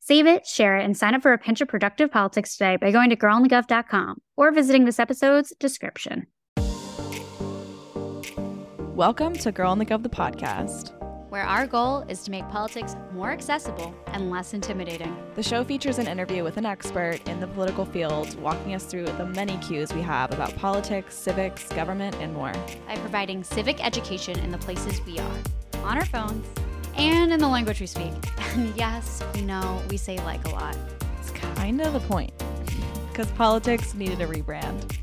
Save it, share it, and sign up for a pinch of productive politics today by going to girlonthegov.com or visiting this episode's description. Welcome to Girl on the Gov, the podcast. Where our goal is to make politics more accessible and less intimidating. The show features an interview with an expert in the political field, walking us through the many cues we have about politics, civics, government, and more. By providing civic education in the places we are, on our phones, and in the language we speak. And yes, we know we say like a lot. It's kind of the point, because politics needed a rebrand.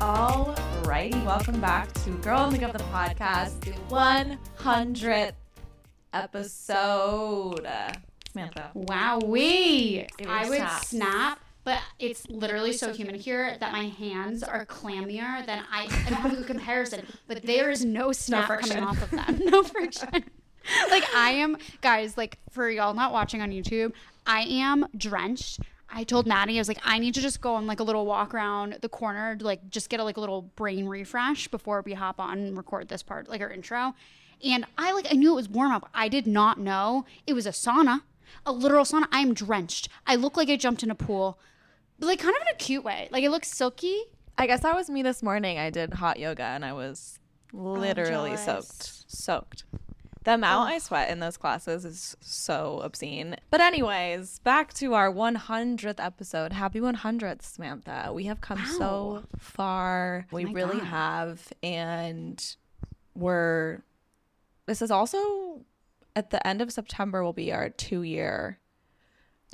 All righty, welcome back to Girl on the Gov, the podcast, the 100th episode. Samantha. Wowee! I would snap. But it's literally so humid here that my hands are clammier than I am having a comparison. But there is no snap coming off of them. No friction. like I am, guys. Like for y'all not watching on YouTube, I am drenched. I told Maddie, I was like, I need to just go on like a little walk around the corner, to, like just get a like a little brain refresh before we hop on and record this part, like our intro. And I like I knew it was warm up. I did not know it was a sauna, a literal sauna. I am drenched. I look like I jumped in a pool, but like kind of in a cute way. Like it looks silky. I guess that was me this morning. I did hot yoga and I was oh, literally jealous. soaked. Soaked. The amount I sweat in those classes is so obscene. But anyways, back to our 100th episode. Happy 100th, Samantha. We have come so far. Oh we my really God. have and we're this is also at the end of September will be our 2-year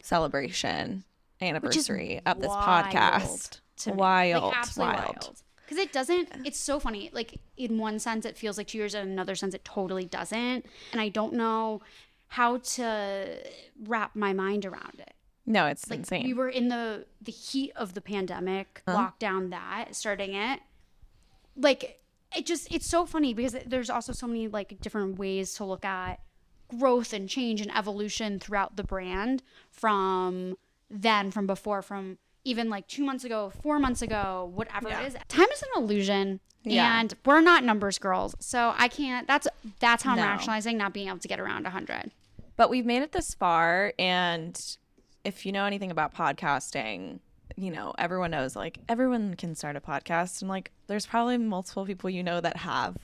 celebration anniversary of this wild podcast. to. Wild, like absolutely wild. wild. Because it doesn't. It's so funny. Like in one sense, it feels like two years. In another sense, it totally doesn't. And I don't know how to wrap my mind around it. No, it's Like insane. we were in the the heat of the pandemic, uh-huh. lockdown that starting it. Like it just it's so funny because there's also so many like different ways to look at growth and change and evolution throughout the brand from then from before from even like 2 months ago, 4 months ago, whatever Yeah. it is. Time is an illusion. Yeah. And we're not numbers girls. So I can't that's that's how I'm No. rationalizing not being able to get around 100. but we've made it this far and if you know anything about podcasting you know everyone knows like everyone can start a podcast and like there's probably multiple people you know that have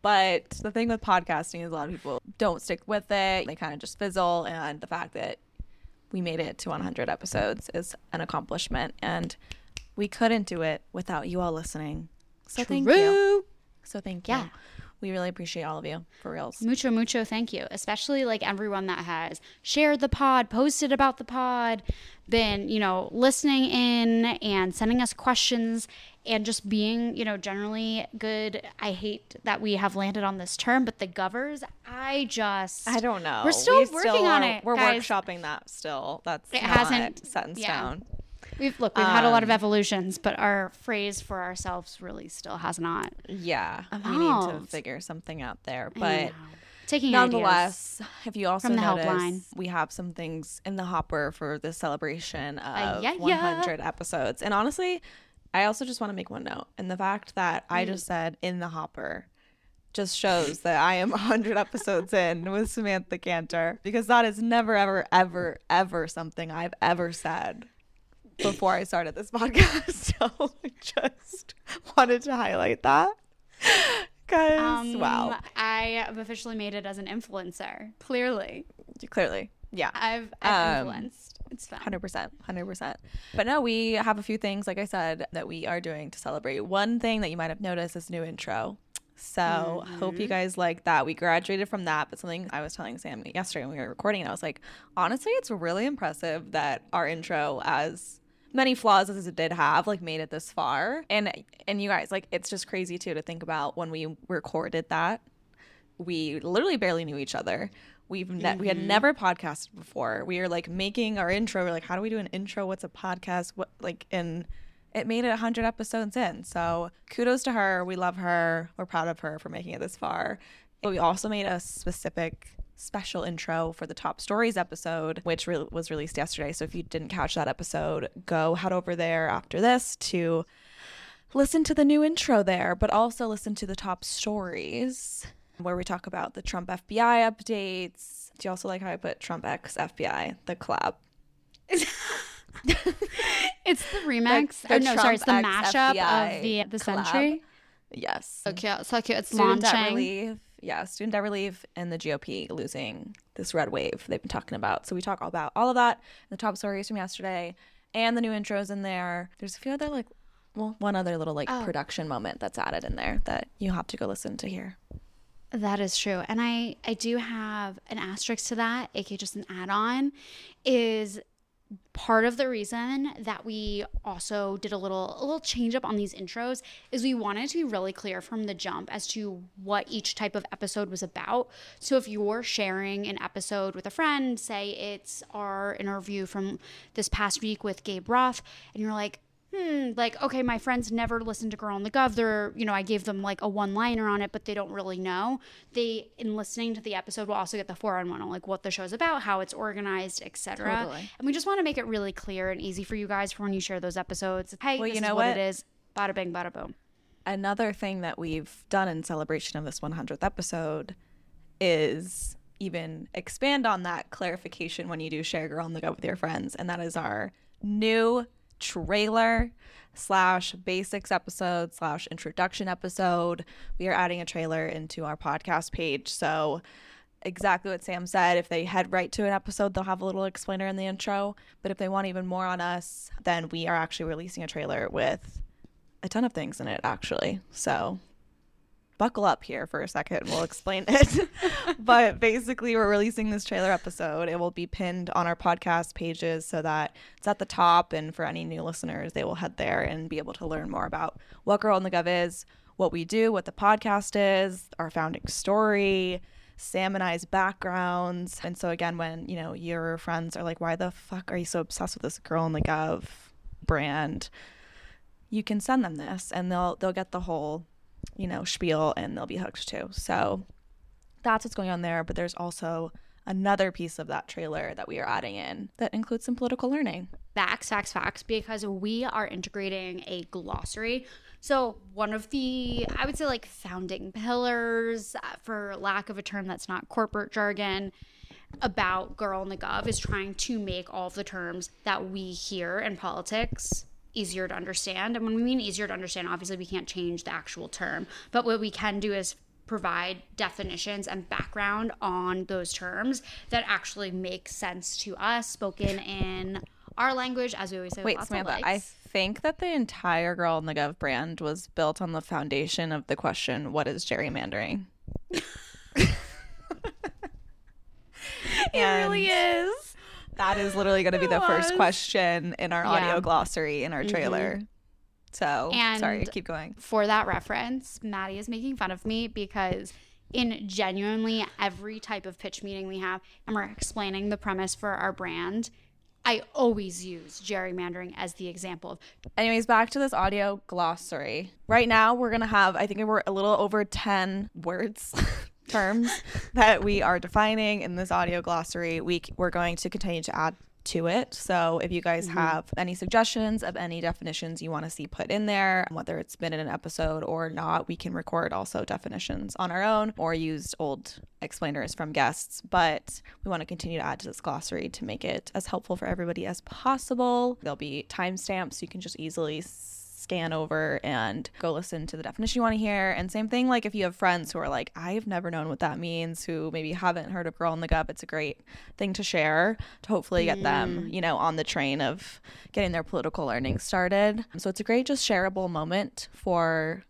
but the thing with podcasting is a lot of people don't stick with it they kind of just fizzle and the fact that we made it to 100 episodes is an accomplishment and we couldn't do it without you all listening. So thank you. So thank you. Yeah. We really appreciate all of you for reals Mucho, mucho thank you. Especially like everyone that has shared the pod, posted about the pod, been, you know, listening in and sending us questions and just being, you know, generally good. I hate that we have landed on this term, but the govers, I just I don't know. We're still We working on are- it, We're guys. workshopping that still. That's It not hasn't- set in yeah. stone. We've look, we've had a lot of Um, evolutions, but our phrase for ourselves really still has not. Yeah, we need to figure something out there. But taking nonetheless, if you also from the notice, helpline. we have some things in the hopper for the celebration of yeah, yeah. 100 episodes. And honestly, I also just want to make one note. And the fact that Mm. I just said in the hopper just shows that I am 100 episodes in with Samantha Cantor because that is never, ever, ever, ever something I've ever said before I started this podcast. So I just wanted to highlight that. Because, Um, wow, I have officially made it as an influencer. Clearly, clearly. Yeah. I've, I've Um, influenced. It's fun. Hundred percent, hundred percent. But no, we have a few things, like I said, that we are doing to celebrate. One thing that you might have noticed is new intro. So hope you guys like that. We graduated from that, but something I was telling Sam yesterday when we were recording, and I was like, honestly, it's really impressive that our intro, as many flaws as it did have, like made it this far. And and you guys, like, it's just crazy too to think about when we recorded that we literally barely knew each other. We've ne- we had Mhm. never podcasted before. We were like making our intro. We're like, how do we do an intro? What's a podcast? What like and it made it 100 episodes in. So kudos to her. We love her. We're proud of her for making it this far. But we also made a specific special intro for the top stories episode, which re- was released yesterday. So if you didn't catch that episode, go head over there after this to listen to the new intro there, but also listen to the top stories where we talk about the Trump FBI updates. Do you also like how I put Trump X FBI, the collab? It's the remix. the oh no, sorry, it's the X mashup FBI of the the collab. century. Yes. So cute, so cute. It's Student launching. Yeah, student debt relief and the GOP losing this red wave they've been talking about. So we talk all about all of that, the top stories from yesterday, and the new intros in there. There's a few other like, well, one other little like Oh. production moment that's added in there that you have to go listen to here. That is true. And I I do have an asterisk to that, aka just an add-on, is part of the reason that we also did a little a little change up on these intros is we wanted to be really clear from the jump as to what each type of episode was about. So if you're sharing an episode with a friend, say it's our interview from this past week with Gabe Roth, and you're like, hmm, like, okay, my friends never listened to Girl on the Gov. They're, you know, I gave them like a one liner on it, but they don't really know. They, in listening to the episode, will also get the four on one on like what the show's about, how it's organized, etc. Totally. And we just want to make it really clear and easy for you guys for when you share those episodes. Hey, Well, you is know what, what? it is. Bada bing, bada boom. Another thing that we've done in celebration of this 100th episode is even expand on that clarification when you do share Girl on the Gov with your friends, and that is our new trailer slash basics episode slash introduction episode. We are adding a trailer into our podcast page, so exactly what Sam said. If they head right to an episode, they'll have a little explainer in the intro. But if they want even more on us, then we are actually releasing a trailer with a ton of things in it, actually. So buckle up here for a second. We'll explain it. but basically, we're releasing this trailer episode. It will be pinned on our podcast pages so that it's at the top. And for any new listeners, they will head there and be able to learn more about what Girl on the Gov is, what we do, what the podcast is, our founding story. Sam and I's backgrounds. And so again, when, you know, your friends are like, why the fuck are you so obsessed with this girl on the gov brand? You can send them this and they'll they'll get the whole, you know, spiel and they'll be hooked too. So that's what's going on there. But there's also another piece of that trailer that we are adding in that includes some political learning. Facts, facts, facts, because we are integrating a glossary. So, one of the, I would say, like founding pillars, uh, for lack of a term that's not corporate jargon, about Girl on the Gov is trying to make all of the terms that we hear in politics easier to understand. And when we mean easier to understand, obviously we can't change the actual term, but what we can do is provide definitions and background on those terms that actually make sense to us, spoken in our language, as we always say. Wait, Samantha, I think that the entire Girl on the Gov brand was built on the foundation of the question, what is gerrymandering? it really is. That is literally going to be the first question in our Yeah. audio glossary in our mm-hmm. trailer. So, sorry, And- keep going. for that reference, Maddie is making fun of me because in genuinely every type of pitch meeting we have and we're explaining the premise for our brand, I always use gerrymandering as the example of Anyways, back to this audio glossary. Right now, we're going to have, I think we're a little over 10 words, terms that we are defining in this audio glossary. We, we're going to continue to add to it. So if you guys mm-hmm. have any suggestions of any definitions you want to see put in there, whether it's been in an episode or not, we can record also definitions on our own or use old explainers from guests. But we want to continue to add to this glossary to make it as helpful for everybody as possible. There'll be timestamps so you can just easily scan over and go listen to the definition you want to hear. And same thing, like if you have friends who are like, I've never known what that means, who maybe haven't heard of Girl on the Gov, it's a great thing to share to hopefully get them, mm. you know, on the train of getting their political learning started. So it's a great, just shareable moment for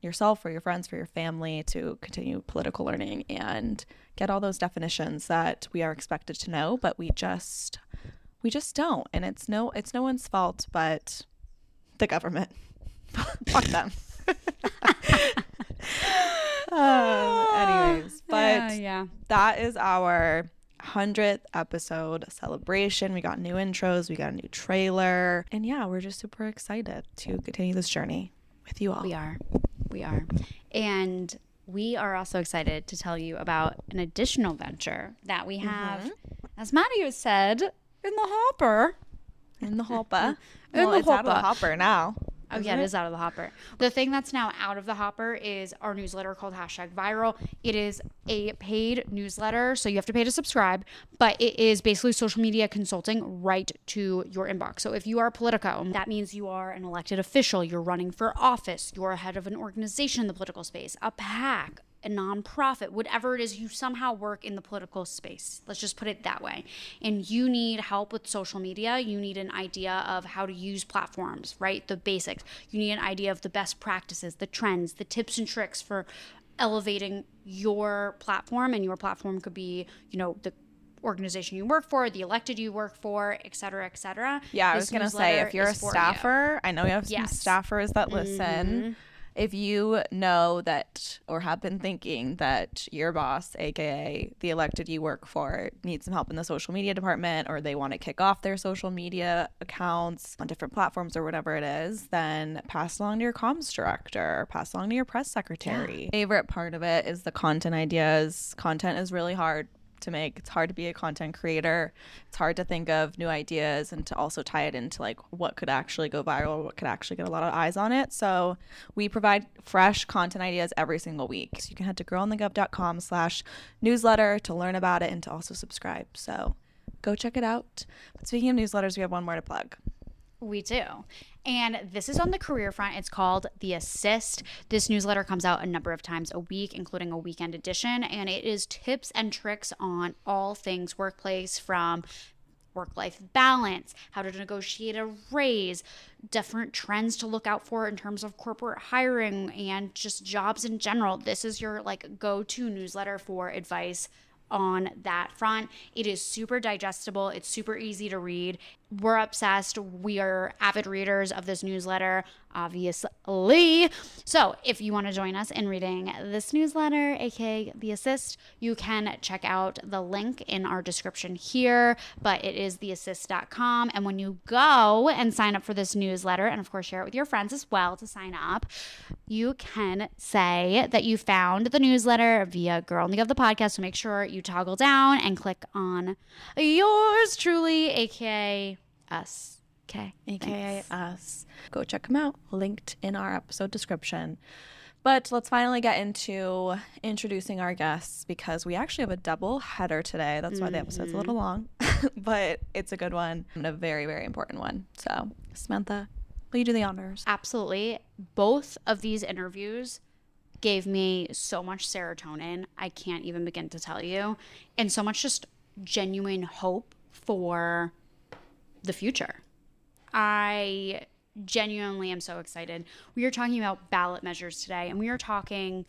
yourself, for your friends, for your family to continue political learning and get all those definitions that we are expected to know, but we just we just don't. And it's no it's no one's fault but the government. Fuck them. um, anyways, but yeah, yeah. that is our 100th episode celebration. We got new intros, we got a new trailer. And yeah, we're just super excited to continue this journey with you all. We are. We are. And we are also excited to tell you about an additional venture that we have, Mhm. as Maddie has said, in the hopper. In the hopper. In well, the it's out of the hopper. hopper now. Oh yeah, it is out of the hopper. The thing that's now out of the hopper is our newsletter called hashtag viral. It is a paid newsletter, so you have to pay to subscribe, but it is basically social media consulting right to your inbox. So if you are Politico, that means you are an elected official, you're running for office, you're head of an organization in the political space, a PAC, a nonprofit, whatever it is, you somehow work in the political space. Let's just put it that way. And you need help with social media. You need an idea of how to use platforms, right? The basics. You need an idea of the best practices, the trends, the tips and tricks for elevating your platform. And your platform could be, you know, the organization you work for, the elected you work for, et cetera, et cetera. Yeah, I This was going to say if you're a for you. staffer, I know we have some Yes. staffers that listen. Mhm. If you know that or have been thinking that your boss, aka the elected you work for, needs some help in the social media department or they want to kick off their social media accounts on different platforms or whatever it is, then pass along to your comms director, pass along to your press secretary. Favorite part of it is the content ideas. Content is really hard to make. It's hard to be a content creator. It's hard to think of new ideas and to also tie it into like what could actually go viral, what could actually get a lot of eyes on it. So we provide fresh content ideas every single week. So you can head to girlonthegov.com slash newsletter to learn about it and to also subscribe. So go check it out. But speaking of newsletters, we have one more to plug. We do. And this is on the career front. It's called The Assist. This newsletter comes out a number of times a week, including a weekend edition. And it is tips and tricks on all things workplace from work life balance, how to negotiate a raise, different trends to look out for in terms of corporate hiring and just jobs in general. This is your like go to newsletter for advice on that front. It is super digestible, it's super easy to read. We're obsessed. We are avid readers of this newsletter, obviously. So, if you want to join us in reading this newsletter, aka The Assist, you can check out the link in our description here, but it is theassist.com. And when you go and sign up for this newsletter, and of course, share it with your friends as well to sign up, you can say that you found the newsletter via Girl on the Gov the podcast. So make sure you toggle down and click on yours truly, aka us. Okay. aka us. Go check them out. Linked in our episode description. But let's finally get into introducing our guests because we actually have a double header today. That's why the episode's a little mm-hmm. long, but it's a good one and a very, very important one. So, Samantha, will you do the honors? Absolutely. Both of these interviews gave me so much serotonin. I can't even begin to tell you. And so much just genuine hope for the future. I genuinely am so excited. We are talking about ballot measures today, and we are talking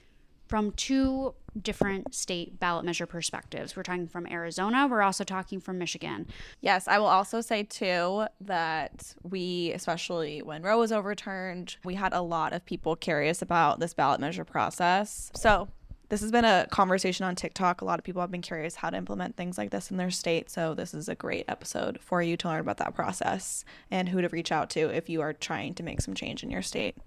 from two different state ballot measure perspectives. We're talking from Arizona, we're also talking from Michigan. Yes, I will also say too that we, especially when Roe was overturned, we had a lot of people curious about this ballot measure process. So this has been a conversation on TikTok. A lot of people have been curious how to implement things like this in their state. So this is a great episode for you to learn about that process and who to reach out to if you are trying to make some change in your state.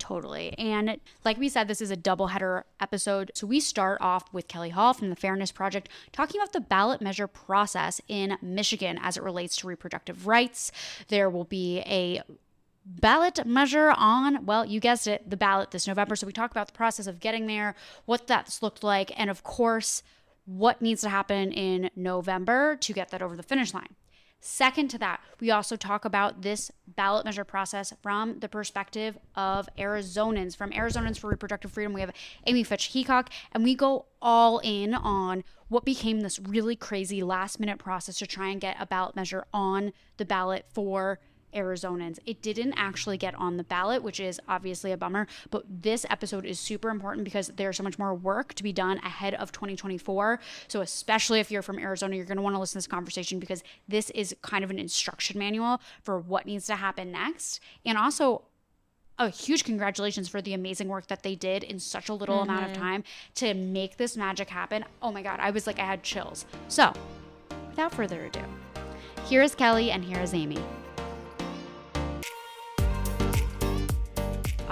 Totally. And like we said, this is a double header episode. So we start off with Kelly Hall from the Fairness Project talking about the ballot measure process in Michigan as it relates to reproductive rights. There will be a ballot measure on, well, you guessed it, the ballot this November. So we talk about the process of getting there, what that's looked like, and of course, what needs to happen in November to get that over the finish line. Second to that, we also talk about this ballot measure process from the perspective of Arizonans. From Arizonans for Reproductive Freedom, we have Amy Fitch Heacock, and we go all in on what became this really crazy last minute process to try and get a ballot measure on the ballot for Arizonans. It didn't actually get on the ballot, which is obviously a bummer, but this episode is super important because there's so much more work to be done ahead of 2024. So, especially if you're from Arizona, you're going to want to listen to this conversation because this is kind of an instruction manual for what needs to happen next. And also, a huge congratulations for the amazing work that they did in such a little mm-hmm. amount of mm-hmm. time to make this magic happen. Oh my God, I was like, I had chills. So, without further ado, here is Kelly and here is Amy.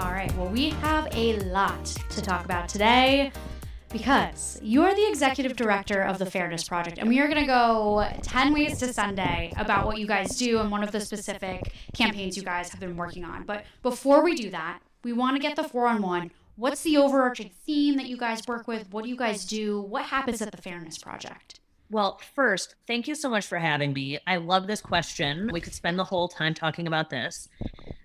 All right, well, we have a lot to talk about today because you're the executive director of the Fairness Project, and we are going to go 10 ways to Sunday about what you guys do and one of the specific campaigns you guys have been working on. But before we do that, we want to get the four on one. What's the overarching theme that you guys work with? What do you guys do? What happens at the Fairness Project? Well, first, thank you so much for having me. I love this question. We could spend the whole time talking about this.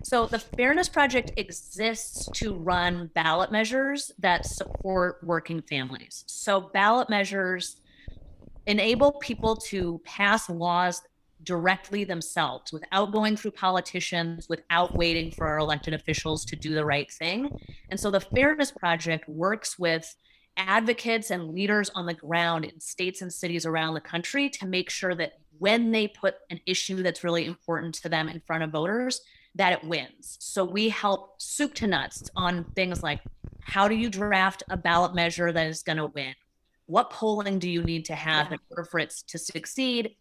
So, the Fairness Project exists to run ballot measures that support working families. So, ballot measures enable people to pass laws directly themselves without going through politicians, without waiting for our elected officials to do the right thing. And so, the Fairness Project works with advocates and leaders on the ground in states and cities around the country to make sure that when they put an issue that's really important to them in front of voters, that it wins. So we help soup to nuts on things like how do you draft a ballot measure that is going to win? What polling do you need to have in order for it to succeed?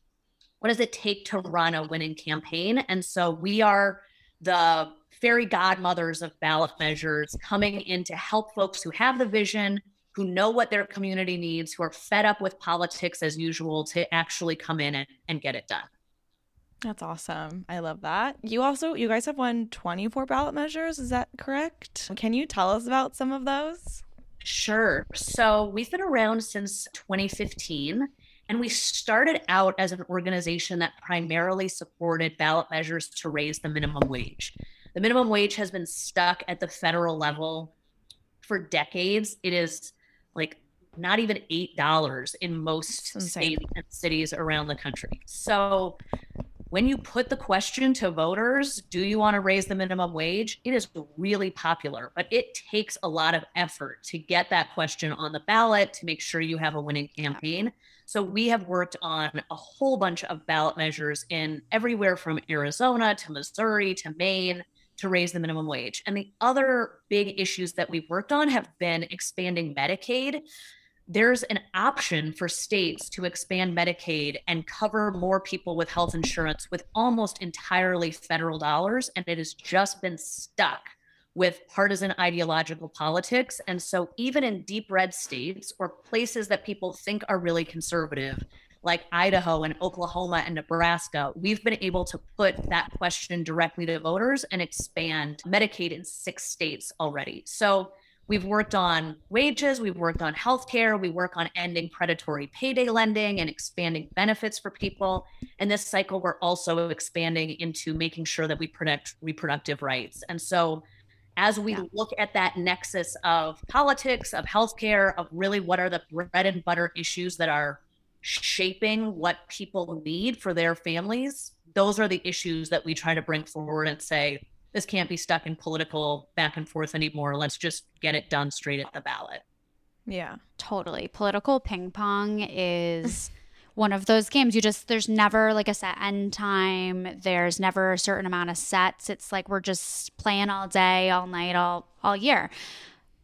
What does it take to run a winning campaign? And so we are the fairy godmothers of ballot measures coming in to help folks who have the vision, who know what their community needs, who are fed up with politics as usual to actually come in and, and get it done. That's awesome. I love that. You also, you guys have won 24 ballot measures. Is that correct? Can you tell us about some of those? Sure. So we've been around since 2015. And we started out as an organization that primarily supported ballot measures to raise the minimum wage. The minimum wage has been stuck at the federal level for decades. It is like not even eight dollars in most states and cities around the country. So when you put the question to voters, do you want to raise the minimum wage? It is really popular, but it takes a lot of effort to get that question on the ballot to make sure you have a winning campaign. So we have worked on a whole bunch of ballot measures in everywhere from Arizona to Missouri to Maine to raise the minimum wage. And the other big issues that we've worked on have been expanding Medicaid. There's an option for states to expand Medicaid and cover more people with health insurance with almost entirely federal dollars. And it has just been stuck with partisan ideological politics. And so, even in deep red states or places that people think are really conservative, like Idaho and Oklahoma and Nebraska, we've been able to put that question directly to voters and expand Medicaid in six states already. So we've worked on wages, we've worked on healthcare, we work on ending predatory payday lending and expanding benefits for people. And this cycle, we're also expanding into making sure that we protect reproductive rights. And so as we yeah. look at that nexus of politics, of healthcare, of really what are the bread and butter issues that are shaping what people need for their families, those are the issues that we try to bring forward and say, this can't be stuck in political back and forth anymore. Let's just get it done straight at the ballot. Yeah, totally. Political ping pong is one of those games. You just, there's never like a set end time. There's never a certain amount of sets. It's like we're just playing all day, all night, all, all year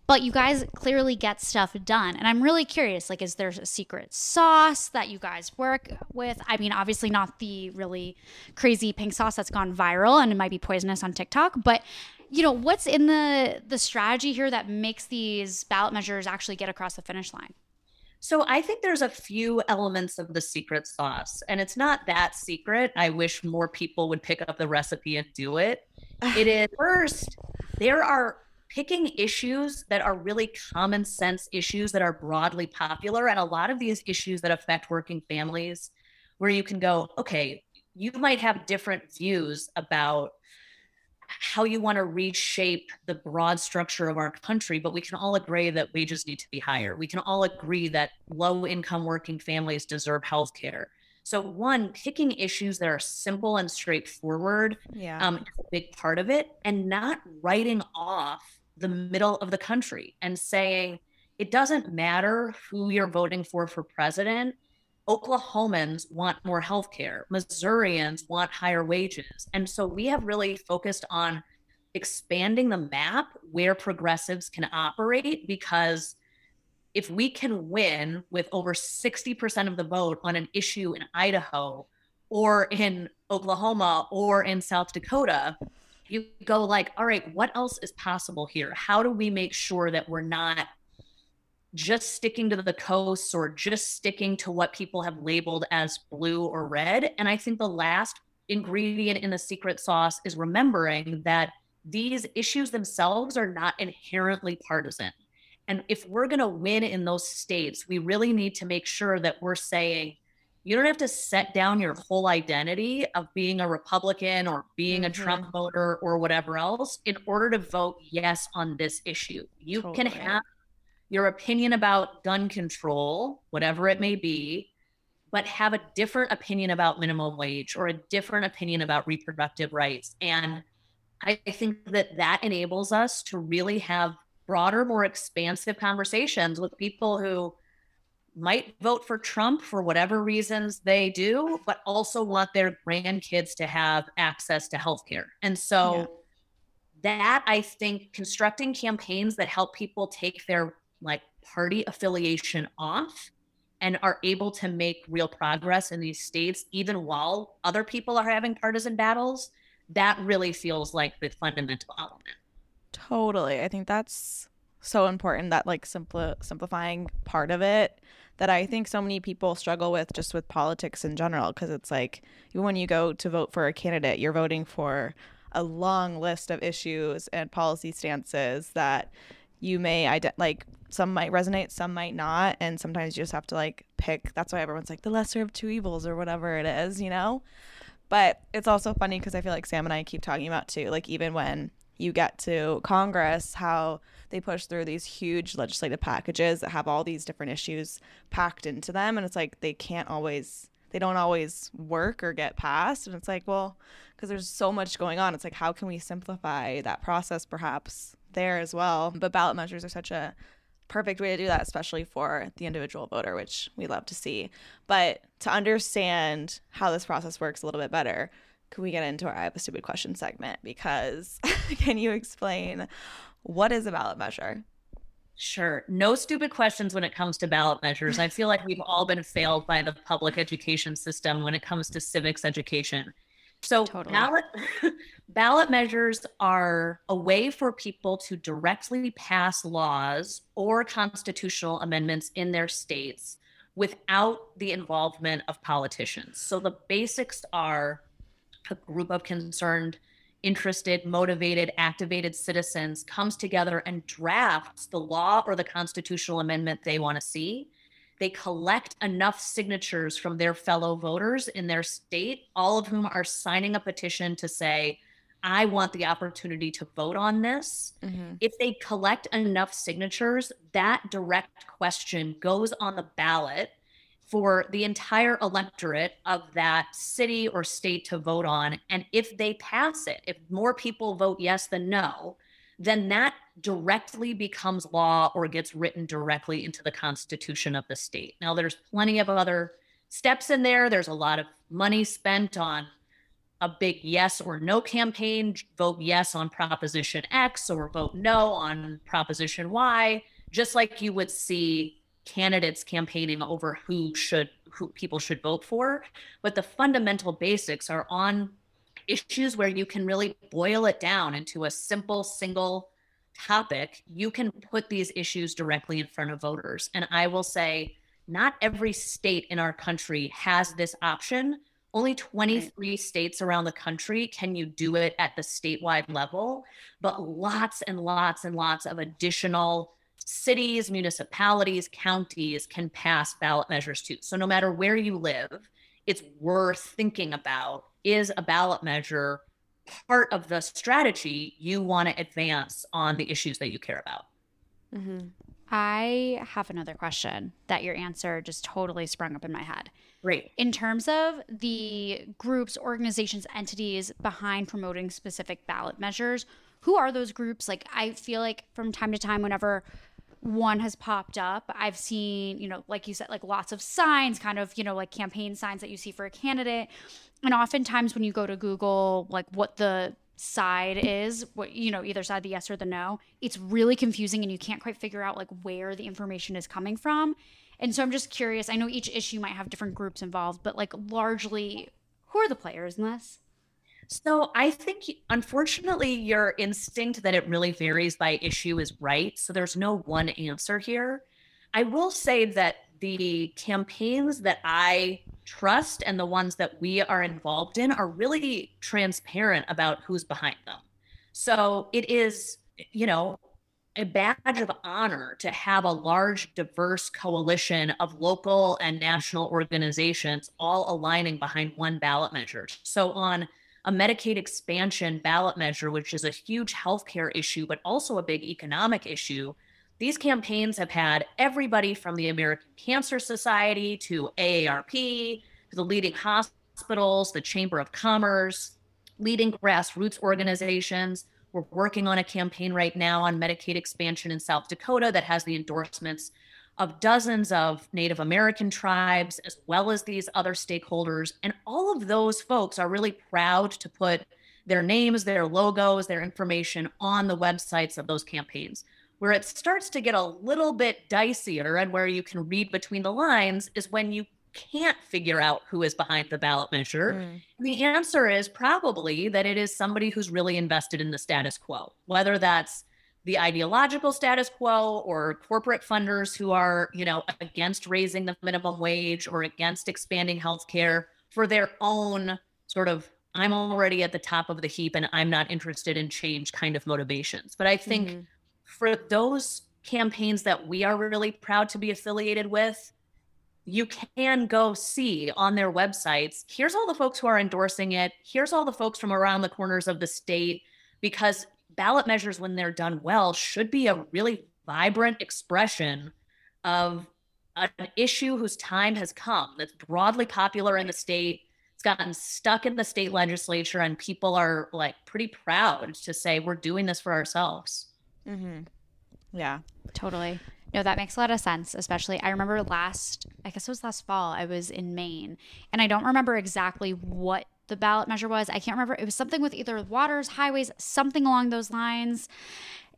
but you guys clearly get stuff done and i'm really curious like is there a secret sauce that you guys work with i mean obviously not the really crazy pink sauce that's gone viral and it might be poisonous on tiktok but you know what's in the the strategy here that makes these ballot measures actually get across the finish line so I think there's a few elements of the secret sauce, and it's not that secret. I wish more people would pick up the recipe and do it. It is first, there are picking issues that are really common sense issues that are broadly popular and a lot of these issues that affect working families where you can go okay you might have different views about how you want to reshape the broad structure of our country but we can all agree that wages need to be higher. We can all agree that low income working families deserve health care so one picking issues that are simple and straightforward yeah. um, is a big part of it and not writing off the middle of the country and saying it doesn't matter who you're voting for for president. Oklahomans want more health care. Missourians want higher wages. And so we have really focused on expanding the map where progressives can operate because if we can win with over 60% of the vote on an issue in Idaho or in Oklahoma or in South Dakota, you go like, all right, what else is possible here? How do we make sure that we're not just sticking to the coasts or just sticking to what people have labeled as blue or red? And I think the last ingredient in the secret sauce is remembering that these issues themselves are not inherently partisan. And if we're going to win in those states, we really need to make sure that we're saying, you don't have to set down your whole identity of being a Republican or being mm-hmm. a Trump voter or whatever else in order to vote yes on this issue. You totally. can have your opinion about gun control, whatever it may be, but have a different opinion about minimum wage or a different opinion about reproductive rights. And I think that that enables us to really have broader, more expansive conversations with people who might vote for Trump for whatever reasons they do, but also want their grandkids to have access to healthcare. And so yeah. that I think constructing campaigns that help people take their like party affiliation off and are able to make real progress in these states, even while other people are having partisan battles, that really feels like the fundamental element. Totally. I think that's so important that like simpli- simplifying part of it that I think so many people struggle with just with politics in general because it's like when you go to vote for a candidate, you're voting for a long list of issues and policy stances that you may ident- like some might resonate, some might not, and sometimes you just have to like pick. That's why everyone's like the lesser of two evils or whatever it is, you know. But it's also funny because I feel like Sam and I keep talking about too, like even when you get to Congress, how they push through these huge legislative packages that have all these different issues packed into them, and it's like they can't always they don't always work or get passed. And it's like well because there's so much going on. It's like how can we simplify that process perhaps there as well? But ballot measures are such a perfect way to do that, especially for the individual voter, which we love to see. But to understand how this process works a little bit better, can we get into our I have a stupid question segment? Because can you explain what is a ballot measure? Sure. No stupid questions when it comes to ballot measures. I feel like we've all been failed by the public education system when it comes to civics education. So totally. ballot ballot measures are a way for people to directly pass laws or constitutional amendments in their states without the involvement of politicians. So the basics are a group of concerned, interested, motivated, activated citizens comes together and drafts the law or the constitutional amendment they want to see they collect enough signatures from their fellow voters in their state, all of whom are signing a petition to say, I want the opportunity to vote on this. Mm-hmm. If they collect enough signatures, that direct question goes on the ballot for the entire electorate of that city or state to vote on. And if they pass it, if more people vote yes than no, then that directly becomes law or gets written directly into the constitution of the state. Now, there's plenty of other steps in there. There's a lot of money spent on a big yes or no campaign, vote yes on Proposition X or vote no on Proposition Y, just like you would see candidates campaigning over who should who people should vote for but the fundamental basics are on issues where you can really boil it down into a simple single topic, you can put these issues directly in front of voters. And I will say, not every state in our country has this option. Only 23 right. states around the country can you do it at the statewide level, but lots and lots and lots of additional cities, municipalities, counties can pass ballot measures too. So no matter where you live, it's worth thinking about is a ballot measure part of the strategy you want to advance on the issues that you care about. Mm-hmm. I have another question that your answer just totally sprung up in my head. Right. In terms of the groups, organizations, entities behind promoting specific ballot measures, who are those groups? Like, I feel like from time to time, whenever one has popped up. I've seen, you know, like you said, like lots of signs, kind of, you know, like campaign signs that you see for a candidate. And oftentimes when you go to Google, like what the side is what you know either side the yes or the no it's really confusing and you can't quite figure out like where the information is coming from and so i'm just curious i know each issue might have different groups involved but like largely who are the players in this so I think, unfortunately, your instinct that it really varies by issue is right. So there's no one answer here. I will say that the campaigns that I trust and the ones that we are involved in are really transparent about who's behind them. So it is, you know, a badge of honor to have a large, diverse coalition of local and national organizations all aligning behind one ballot measure. So on a Medicaid expansion ballot measure, which is a huge healthcare issue, but also a big economic issue, these campaigns have had everybody from the American Cancer Society to AARP, to the leading hospitals, the Chamber of Commerce, leading grassroots organizations. We're working on a campaign right now on Medicaid expansion in South Dakota that has the endorsements of dozens of Native American tribes, as well as these other stakeholders. And all of those folks are really proud to put their names, their logos, their information on the websites of those campaigns. Where it starts to get a little bit dicier and where you can read between the lines is when you can't figure out who is behind the ballot measure. Mm. The answer is probably that it is somebody who's really invested in the status quo, whether that's the ideological status quo or corporate funders who are, you know, against raising the minimum wage or against expanding healthcare for their own sort of I'm already at the top of the heap and I'm not interested in change kind of motivations. But I think mm-hmm. for those campaigns that we are really proud to be affiliated with, you can go see on their websites here's all the folks who are endorsing it, here's all the folks from around the corners of the state because ballot measures, when they're done well, should be a really vibrant expression of an issue whose time has come that's broadly popular in the state. It's gotten stuck in the state legislature, and people are like pretty proud to say, we're doing this for ourselves. Mm-hmm. Yeah, totally. No, that makes a lot of sense, especially I remember last, I guess it was last fall, I was in Maine, and I don't remember exactly what the ballot measure was. I can't remember. It was something with either waters, highways, something along those lines,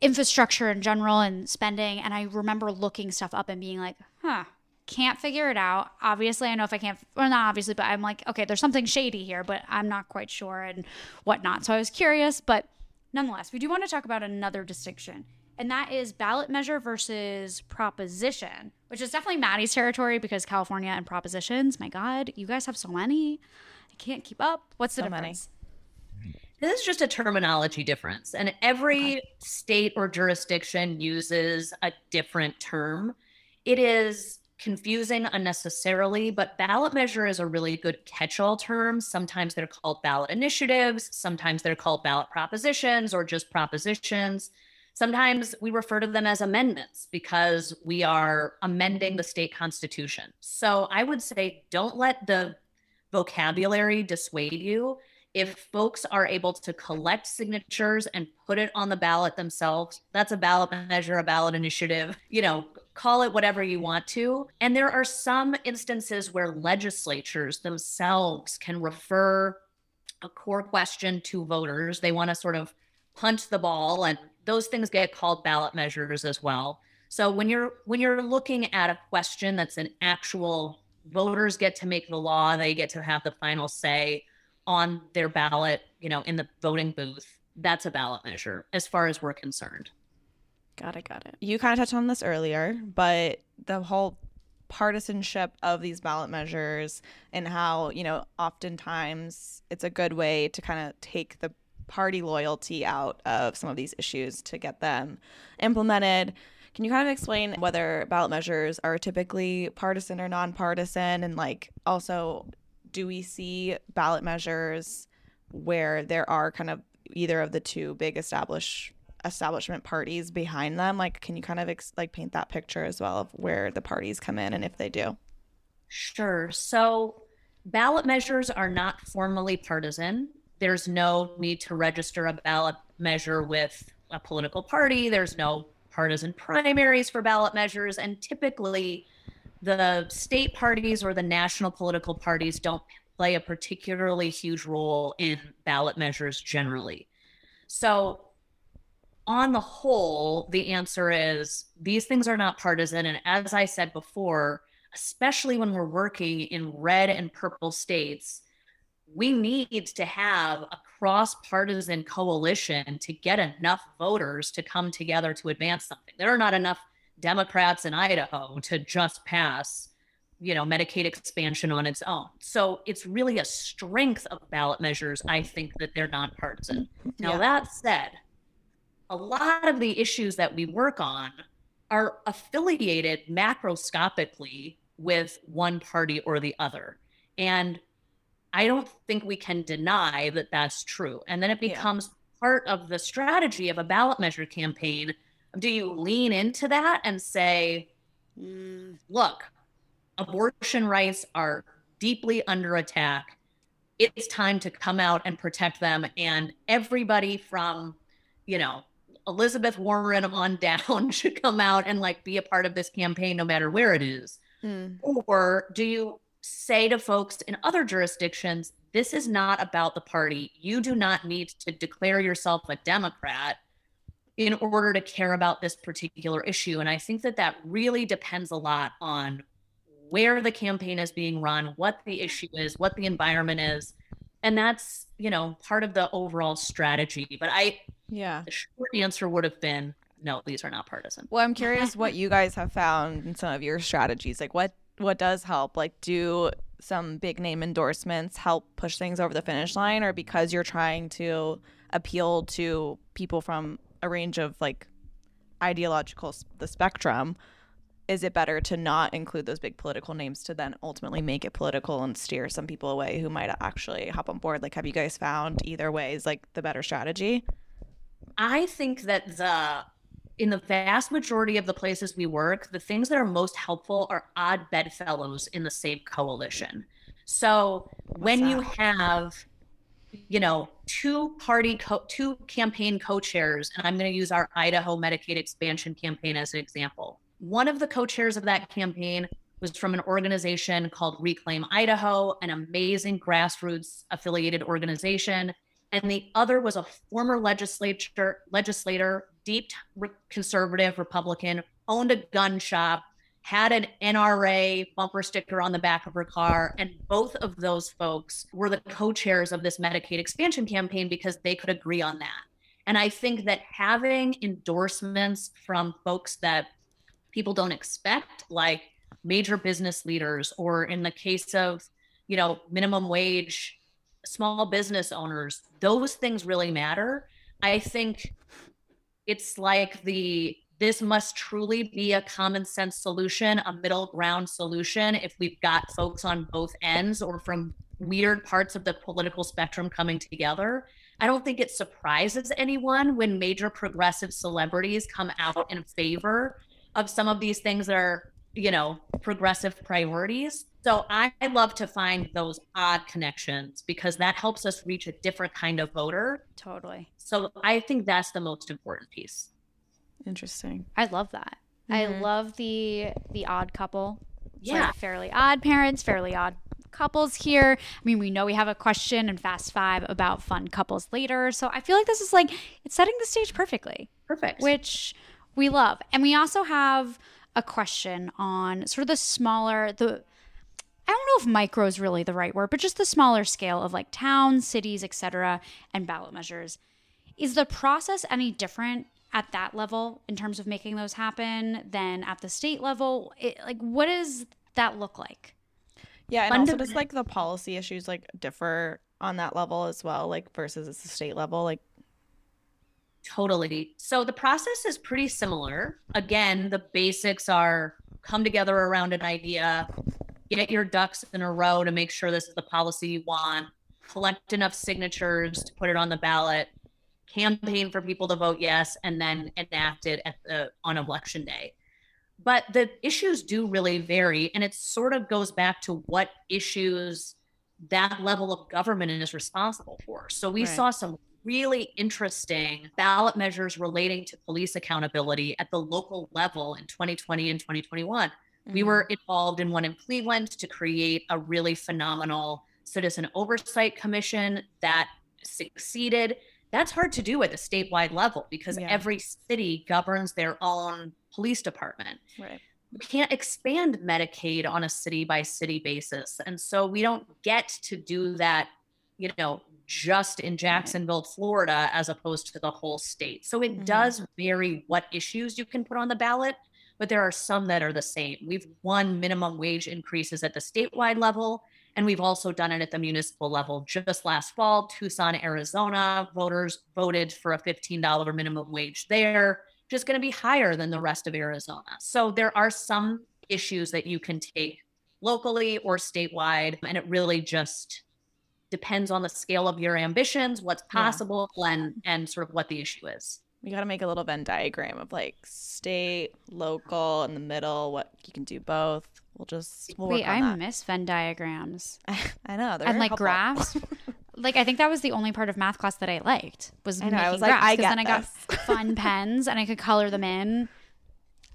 infrastructure in general and spending. And I remember looking stuff up and being like, huh, can't figure it out. Obviously, I know if I can't, well, not obviously, but I'm like, okay, there's something shady here, but I'm not quite sure and whatnot. So I was curious, but nonetheless, we do want to talk about another distinction. And that is ballot measure versus proposition, which is definitely Maddie's territory because California and propositions, my God, you guys have so many. I can't keep up. What's the so difference? Many. This is just a terminology difference, and every okay. state or jurisdiction uses a different term. It is confusing unnecessarily, but ballot measure is a really good catch all term. Sometimes they're called ballot initiatives, sometimes they're called ballot propositions or just propositions. Sometimes we refer to them as amendments because we are amending the state constitution. So I would say don't let the vocabulary dissuade you. If folks are able to collect signatures and put it on the ballot themselves, that's a ballot measure, a ballot initiative, you know, call it whatever you want to. And there are some instances where legislatures themselves can refer a core question to voters. They want to sort of punt the ball and those things get called ballot measures as well. So when you're when you're looking at a question that's an actual voters get to make the law they get to have the final say on their ballot you know in the voting booth that's a ballot measure as far as we're concerned. Got it got it. You kind of touched on this earlier but the whole partisanship of these ballot measures and how you know oftentimes it's a good way to kind of take the party loyalty out of some of these issues to get them implemented can you kind of explain whether ballot measures are typically partisan or nonpartisan? And like also, do we see ballot measures where there are kind of either of the two big established establishment parties behind them? Like, can you kind of ex- like paint that picture as well of where the parties come in and if they do? Sure. So ballot measures are not formally partisan. There's no need to register a ballot measure with a political party. There's no partisan primaries for ballot measures. And typically, the state parties or the national political parties don't play a particularly huge role in ballot measures generally. So, on the whole, the answer is these things are not partisan. And as I said before, especially when we're working in red and purple states, we need to have a cross partisan coalition to get enough voters to come together to advance something. There are not enough Democrats in Idaho to just pass, you know, Medicaid expansion on its own. So it's really a strength of ballot measures, I think, that they're nonpartisan. Now, yeah. that said, a lot of the issues that we work on are affiliated macroscopically with one party or the other. And I don't think we can deny that that's true. And then it becomes yeah. part of the strategy of a ballot measure campaign. Do you lean into that and say, mm, look, abortion rights are deeply under attack. It's time to come out and protect them. And everybody from, you know, Elizabeth Warren on down should come out and like be a part of this campaign, no matter where it is. Mm. Or do you say to folks in other jurisdictions, this is not about the party. You do not need to declare yourself a Democrat in order to care about this particular issue. And I think that that really depends a lot on where the campaign is being run, what the issue is, what the environment is. And that's, you know, part of the overall strategy. But I, yeah, the short answer would have been no, these are not partisan. Well, I'm curious what you guys have found in some of your strategies. Like, what what does help? Like, do some big name endorsements help push things over the finish line, or because you're trying to appeal to people from a range of like ideological the spectrum? Is it better to not include those big political names to then ultimately make it political and steer some people away who might actually hop on board? Like, have you guys found either way is like the better strategy? I think that the in the vast majority of the places we work, the things that are most helpful are odd bedfellows in the same coalition. So What's when that? you have, you know, two party, co- two campaign co-chairs, and I'm going to use our Idaho Medicaid expansion campaign as an example. One of the co-chairs of that campaign was from an organization called Reclaim Idaho, an amazing grassroots affiliated organization. And the other was a former legislature legislator deep conservative Republican, owned a gun shop, had an NRA bumper sticker on the back of her car. And both of those folks were the co chairs of this Medicaid expansion campaign because they could agree on that. And I think that having endorsements from folks that people don't expect, like major business leaders, or in the case of, you know, minimum wage, small business owners, those things really matter. I think it's like the this must truly be a common sense solution, a middle ground solution if we've got folks on both ends or from weird parts of the political spectrum coming together. I don't think it surprises anyone when major progressive celebrities come out in favor of some of these things that are, you know, progressive priorities. So I love to find those odd connections because that helps us reach a different kind of voter. Totally. So I think that's the most important piece. Interesting. I love that. Mm-hmm. I love the the odd couple. Yeah. Like fairly odd parents, fairly odd couples here. I mean, we know we have a question in Fast Five about fun couples later. So I feel like this is like it's setting the stage perfectly. Perfect. Which we love. And we also have a question on sort of the smaller the I don't know if micro is really the right word, but just the smaller scale of like towns, cities, etc., and ballot measures. Is the process any different at that level in terms of making those happen than at the state level? It, like, what does that look like? Yeah, and also does like the policy issues like differ on that level as well, like versus the state level, like. Totally. So the process is pretty similar. Again, the basics are come together around an idea, get your ducks in a row to make sure this is the policy you want, collect enough signatures to put it on the ballot, campaign for people to vote yes, and then enact it at the on election day. But the issues do really vary, and it sort of goes back to what issues that level of government is responsible for. So we right. saw some really interesting ballot measures relating to police accountability at the local level in 2020 and 2021. Mm-hmm. We were involved in one in Cleveland to create a really phenomenal citizen oversight commission that succeeded That's hard to do at the statewide level because Yeah. every city governs their own police department. Right. We can't expand Medicaid on a city by city basis. And so we don't get to do that, you know, just in Jacksonville, Florida, as opposed to the whole state. So it Mhm. does vary what issues you can put on the ballot, but there are some that are the same. We've won minimum wage increases at the statewide level, and we've also done it at the municipal level. Just last fall, Tucson, Arizona, voters voted for a $15 minimum wage there, just going to be higher than the rest of Arizona. So there are some issues that you can take locally or statewide, and it really just depends on the scale of your ambitions, what's Yeah. possible, and and sort of what the issue is. We got to make a little Venn diagram of like state, local, in the middle. What you can do both. We'll just we'll Wait, I that. miss Venn diagrams I know. they're and like helpful. graphs. like I think that was the only part of math class that I liked was I know, I making was like, graphs I get then I got fun pens and I could color them in.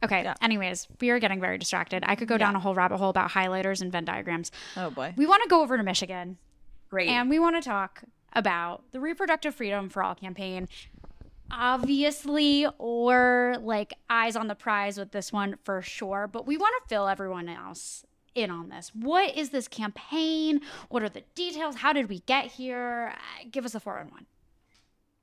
Okay. Yeah. Anyways, we are getting very distracted. I could go Yeah. down a whole rabbit hole about highlighters and Venn diagrams. oh boy. We want to go over to Michigan Great. and we want to talk about the Reproductive Freedom for All campaign. Obviously, or like eyes on the prize with this one for sure, but we want to fill everyone else in on this. What is this campaign? What are the details? How did we get here? Uh, Give us a 411.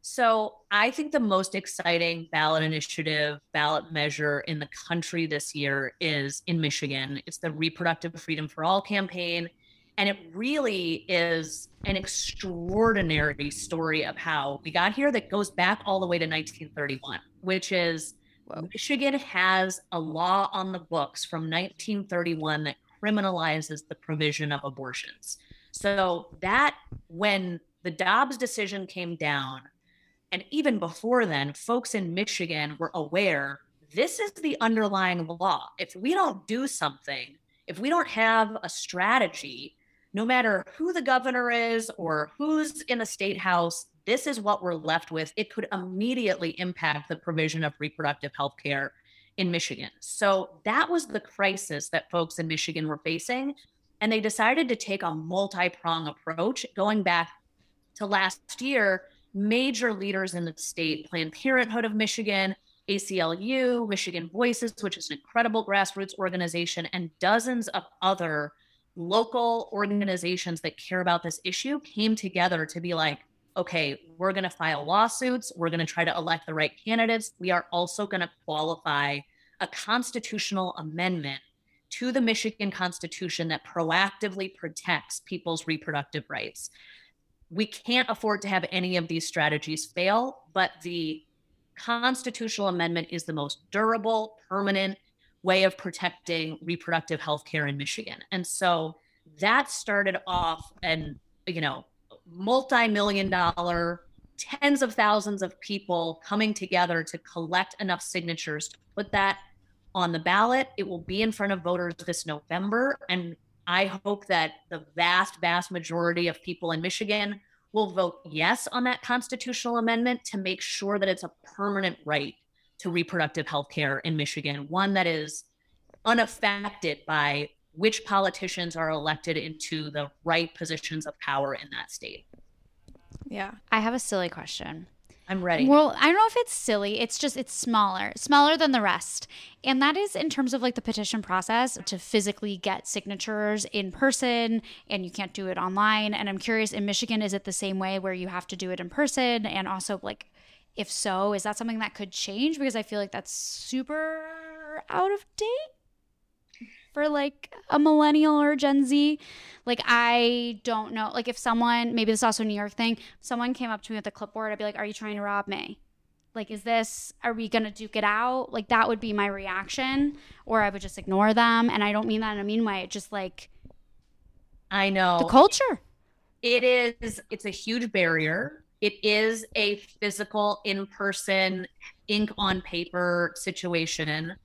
So I think the most exciting ballot initiative, ballot measure in the country this year is in Michigan. It's the Reproductive Freedom for All campaign. And it really is an extraordinary story of how we got here that goes back all the way to 1931, which is Whoa. Michigan has a law on the books from 1931 that criminalizes the provision of abortions. So that when the Dobbs decision came down, and even before then, folks in Michigan were aware this is the underlying law. If we don't do something, if we don't have a strategy, no matter who the governor is or who's in the state house, this is what we're left with. It could immediately impact the provision of reproductive health care in Michigan. So that was the crisis that folks in Michigan were facing. And they decided to take a multi prong approach going back to last year. Major leaders in the state, Planned Parenthood of Michigan, ACLU, Michigan Voices, which is an incredible grassroots organization, and dozens of other local organizations that care about this issue came together to be like, okay, we're going to file lawsuits. We're going to try to elect the right candidates. We are also going to qualify a constitutional amendment to the Michigan Constitution that proactively protects people's reproductive rights. We can't afford to have any of these strategies fail, but the constitutional amendment is the most durable, permanent way of protecting reproductive health care in Michigan. And so that started off and, you know, multi-million dollar tens of thousands of people coming together to collect enough signatures to put that on the ballot. It will be in front of voters this November. And I hope that the vast, vast majority of people in Michigan will vote yes on that constitutional amendment to make sure that it's a permanent right to reproductive health care in Michigan, one that is unaffected by which politicians are elected into the right positions of power in that state. Yeah. I have a silly question. I'm ready. Well, I don't know if it's silly. It's just it's smaller, smaller than the rest. And that is in terms of like the petition process to physically get signatures in person and you can't do it online. And I'm curious in Michigan is it the same way where you have to do it in person and also like if so, is that something that could change because I feel like that's super out of date for like a millennial or Gen Z. Like I don't know. Like if someone, maybe this is also a New York thing, someone came up to me with a clipboard, I'd be like, "Are you trying to rob me?" Like, is this? Are we gonna duke it out? Like that would be my reaction, or I would just ignore them. And I don't mean that in a mean way. It's just like I know the culture. it is it's a huge barrier it is a physical in-person ink on paper situation.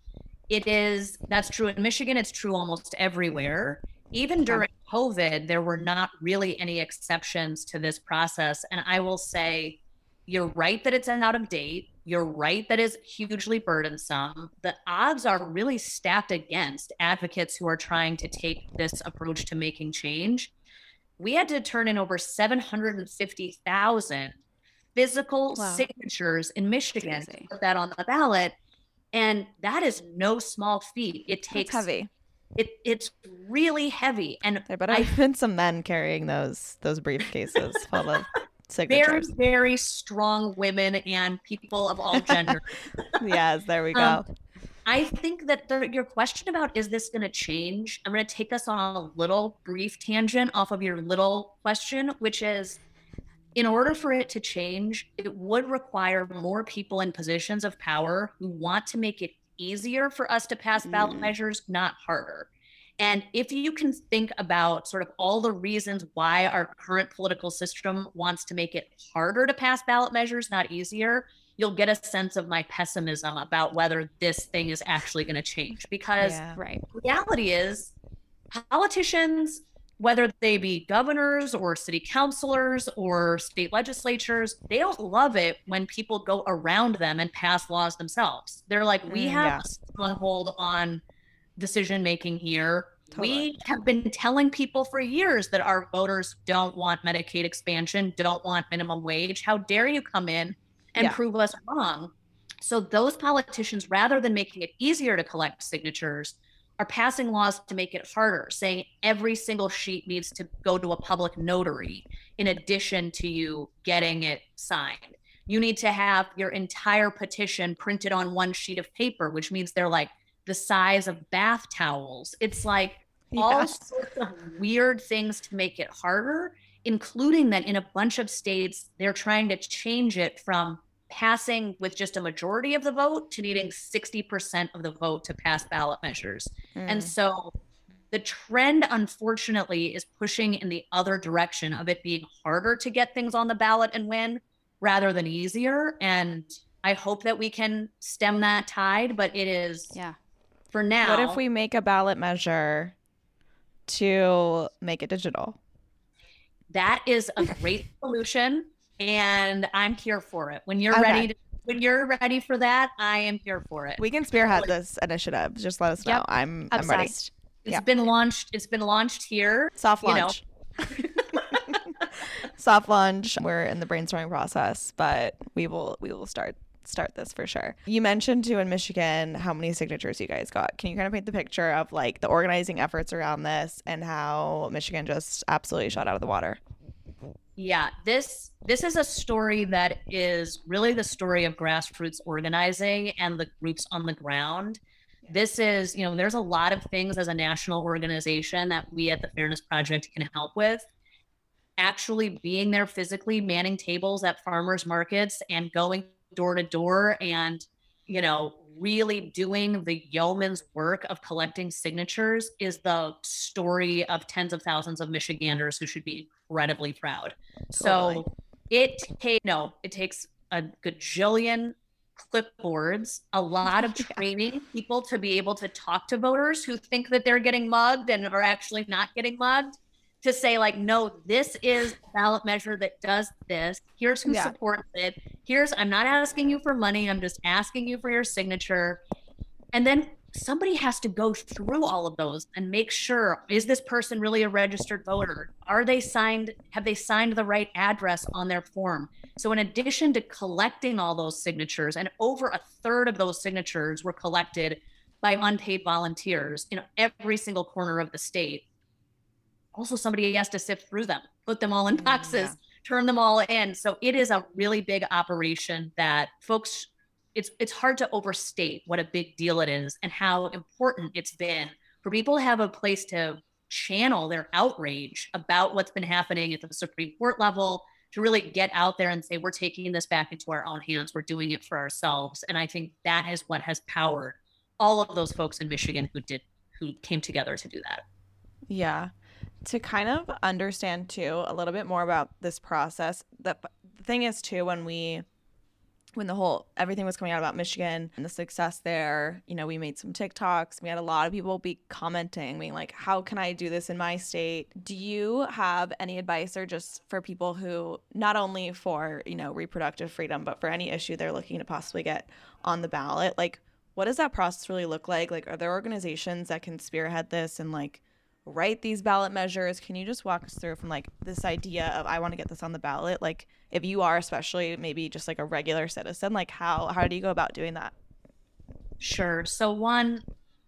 It is that's true in michigan it's true almost everywhere. Even during covid there were not really any exceptions to this process. And i will say you're right that it's out of date. You're right that is hugely burdensome. The odds are really stacked against advocates who are trying to take this approach to making change we had to turn in over 750,000 physical Wow. signatures in Michigan to put that on the ballot. And that is no small feat. It That's takes heavy. It it's really heavy and There better I- have been some men carrying those those briefcases full of very, signatures. very strong women and people of all genders. yes, there we go. Um, I think that the, your question about is this going to change? I'm going to take us on a little brief tangent off of your little question, which is in order for it to change, it would require more people in positions of power who want to make it easier for us to pass ballot Mm. measures, not harder. And if you can think about sort of all the reasons why our current political system wants to make it harder to pass ballot measures, not easier, you'll get a sense of my pessimism about whether this thing is actually going to change. Because yeah. Right. reality is politicians whether they be governors or city councilors or state legislatures they don't love it when people go around them and pass laws themselves they're like we Mm, have yeah. a stronghold on decision making here Totally. we have been telling people for years that our voters don't want medicaid expansion don't want minimum wage how dare you come in and Yeah. prove us wrong so those politicians rather than making it easier to collect signatures are passing laws to make it harder, saying every single sheet needs to go to a public notary in addition to you getting it signed. You need to have your entire petition printed on one sheet of paper, which means they're like the size of bath towels. It's like all Yes. sorts of weird things to make it harder, including that in a bunch of states, they're trying to change it from passing with just a majority of the vote to needing 60% of the vote to pass ballot measures. And Mm. so the trend, unfortunately, is pushing in the other direction of it being harder to get things on the ballot and win rather than easier. And I hope that we can stem that tide, but it is Yeah. for now. What if we make a ballot measure to make it digital? That is a great solution and I'm here for it. When you're Okay. ready to when you're ready for that, I am here for it. We can spearhead this initiative. Just let us know. Yep. I'm I'm ready. Obsessed. It's yeah. been launched. It's been launched here. Soft You know. launch. Soft launch. We're in the brainstorming process, but we will we will start start this for sure. You mentioned too in Michigan how many signatures you guys got. Can you kind of paint the picture of like the organizing efforts around this and how Michigan just absolutely shot out of the water? Yeah, this this is a story that is really the story of grassroots organizing and the groups on the ground. This is, you know, there's a lot of things as a national organization that we at the Fairness Project can help with. Actually being there physically, manning tables at farmers markets and going door to door and, you know, really doing the yeoman's work of collecting signatures is the story of tens of thousands of Michiganders who should be incredibly proud. Totally. So it takes no, it takes a gajillion clipboards, a lot of training people to be able to talk to voters who think that they're getting mugged and are actually not getting mugged. To say like, no, this is a ballot measure that does this. Here's who Yeah. supports it. Here's I'm not asking you for money. I'm just asking you for your signature. And then somebody has to go through all of those and make sure is this person really a registered voter? Are they signed? Have they signed the right address on their form? So, in addition to collecting all those signatures, and over a third of those signatures were collected by unpaid volunteers in every single corner of the state. Also, somebody has to sift through them, put them all in Mm, boxes, yeah. turn them all in. So, it is a really big operation that folks it's it's hard to overstate what a big deal it is and how important it's been for people to have a place to channel their outrage about what's been happening at the Supreme Court level to really get out there and say we're taking this back into our own hands we're doing it for ourselves and i think that is what has powered all of those folks in michigan who did who came together to do that Yeah. To kind of understand too a little bit more about this process, the, the thing is too when we when the whole everything was coming out about Michigan and the success there, you know, we made some TikToks. We had a lot of people be commenting, being like, "How can I do this in my state?" Do you have any advice or just for people who not only for, you know, reproductive freedom, but for any issue they're looking to possibly get on the ballot? Like, what does that process really look like? Like, are there organizations that can spearhead this and like write these ballot measures? Can you just walk us through from like this idea of I want to get this on the ballot? Like if you are especially maybe just like a regular citizen, like how how do you go about doing that? Sure. So one,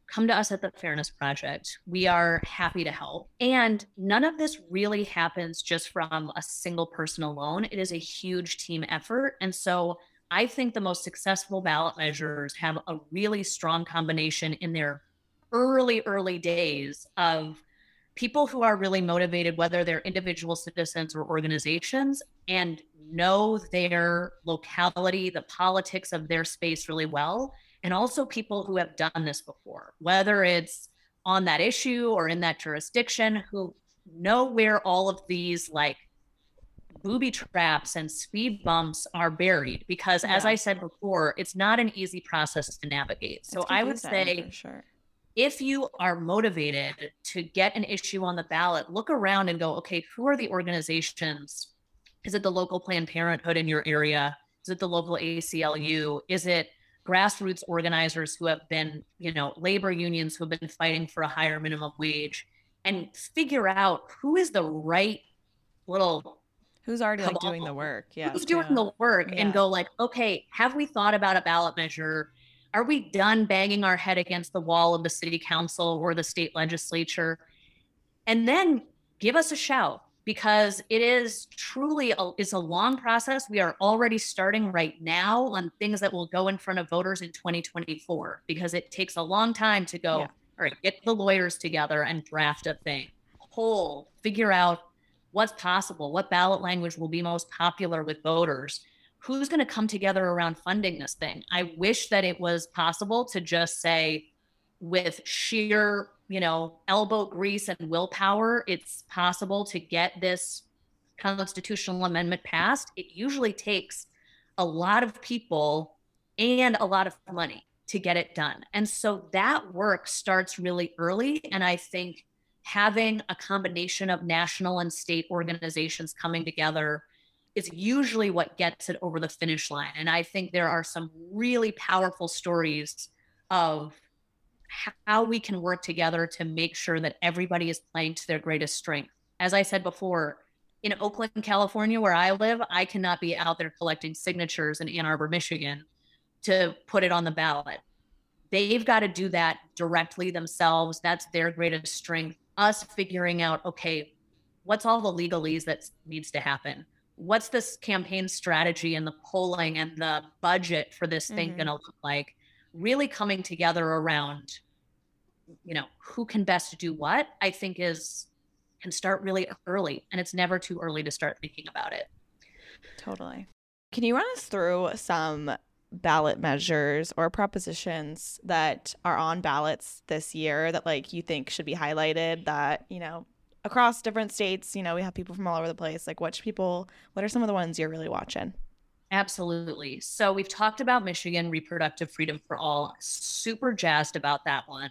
come to us at the Fairness Project. We are happy to help. And none of this really happens just from a single person alone. It is a huge team effort. And so I think the most successful ballot measures have a really strong combination in their early, early days of people who are really motivated, whether they're individual citizens or organizations, and know their locality, the politics of their space really well and also people who have done this before, whether it's on that issue or in that jurisdiction, who know where all of these like booby traps and speed bumps are buried. Because yeah. as I said before, it's not an easy process to navigate. So I would say, sure. If you are motivated to get an issue on the ballot, look around and go, okay, who are the organizations? Is it the local Planned Parenthood in your area? Is it the local ACLU? Is it grassroots organizers who have been, you know, labor unions who have been fighting for a higher minimum wage and figure out who is the right little who's already like doing the work. Yeah. Who's doing yeah. the work yeah. and go like, okay, have we thought about a ballot measure? Are we done banging our head against the wall of the city council or the state legislature? And then give us a shout because it is truly a, it's a long process. We are already starting right now on things that will go in front of voters in 2024 because it takes a long time to go, yeah. all right, get the lawyers together and draft a thing, whole, figure out what's possible, what ballot language will be most popular with voters. Who's going to come together around funding this thing? I wish that it was possible to just say, with sheer you know, elbow grease and willpower, it's possible to get this constitutional amendment passed. It usually takes a lot of people and a lot of money to get it done. And so that work starts really early. And I think having a combination of national and state organizations coming together is usually what gets it over the finish line. And I think there are some really powerful stories of how we can work together to make sure that everybody is playing to their greatest strength. As I said before, in Oakland, California, where I live, I cannot be out there collecting signatures in Ann Arbor, Michigan to put it on the ballot. They've got to do that directly themselves. That's their greatest strength. Us figuring out, okay, what's all the legalese that needs to happen? What's this campaign strategy and the polling and the budget for this thing mm-hmm. going to look like? Really coming together around you know who can best do what i think is can start really early and it's never too early to start thinking about it totally can you run us through some ballot measures or propositions that are on ballots this year that like you think should be highlighted that you know across different states you know we have people from all over the place like which people what are some of the ones you're really watching? Absolutely. So we've talked about michigan reproductive freedom for all. Super jazzed about that one.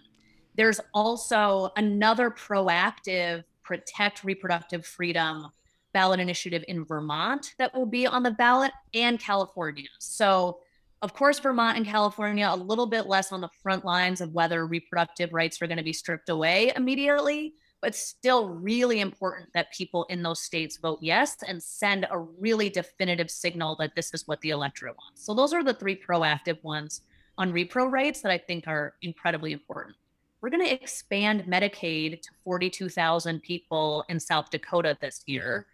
There's also another proactive protect reproductive freedom ballot initiative in Vermont that will be on the ballot and California. So, of course, Vermont and California a little bit less on the front lines of whether reproductive rights are going to be stripped away immediately, but still really important that people in those states vote yes and send a really definitive signal that this is what the electorate wants. So, those are the three proactive ones on repro rights that I think are incredibly important we're going to expand Medicaid to 42,000 people in South Dakota this year.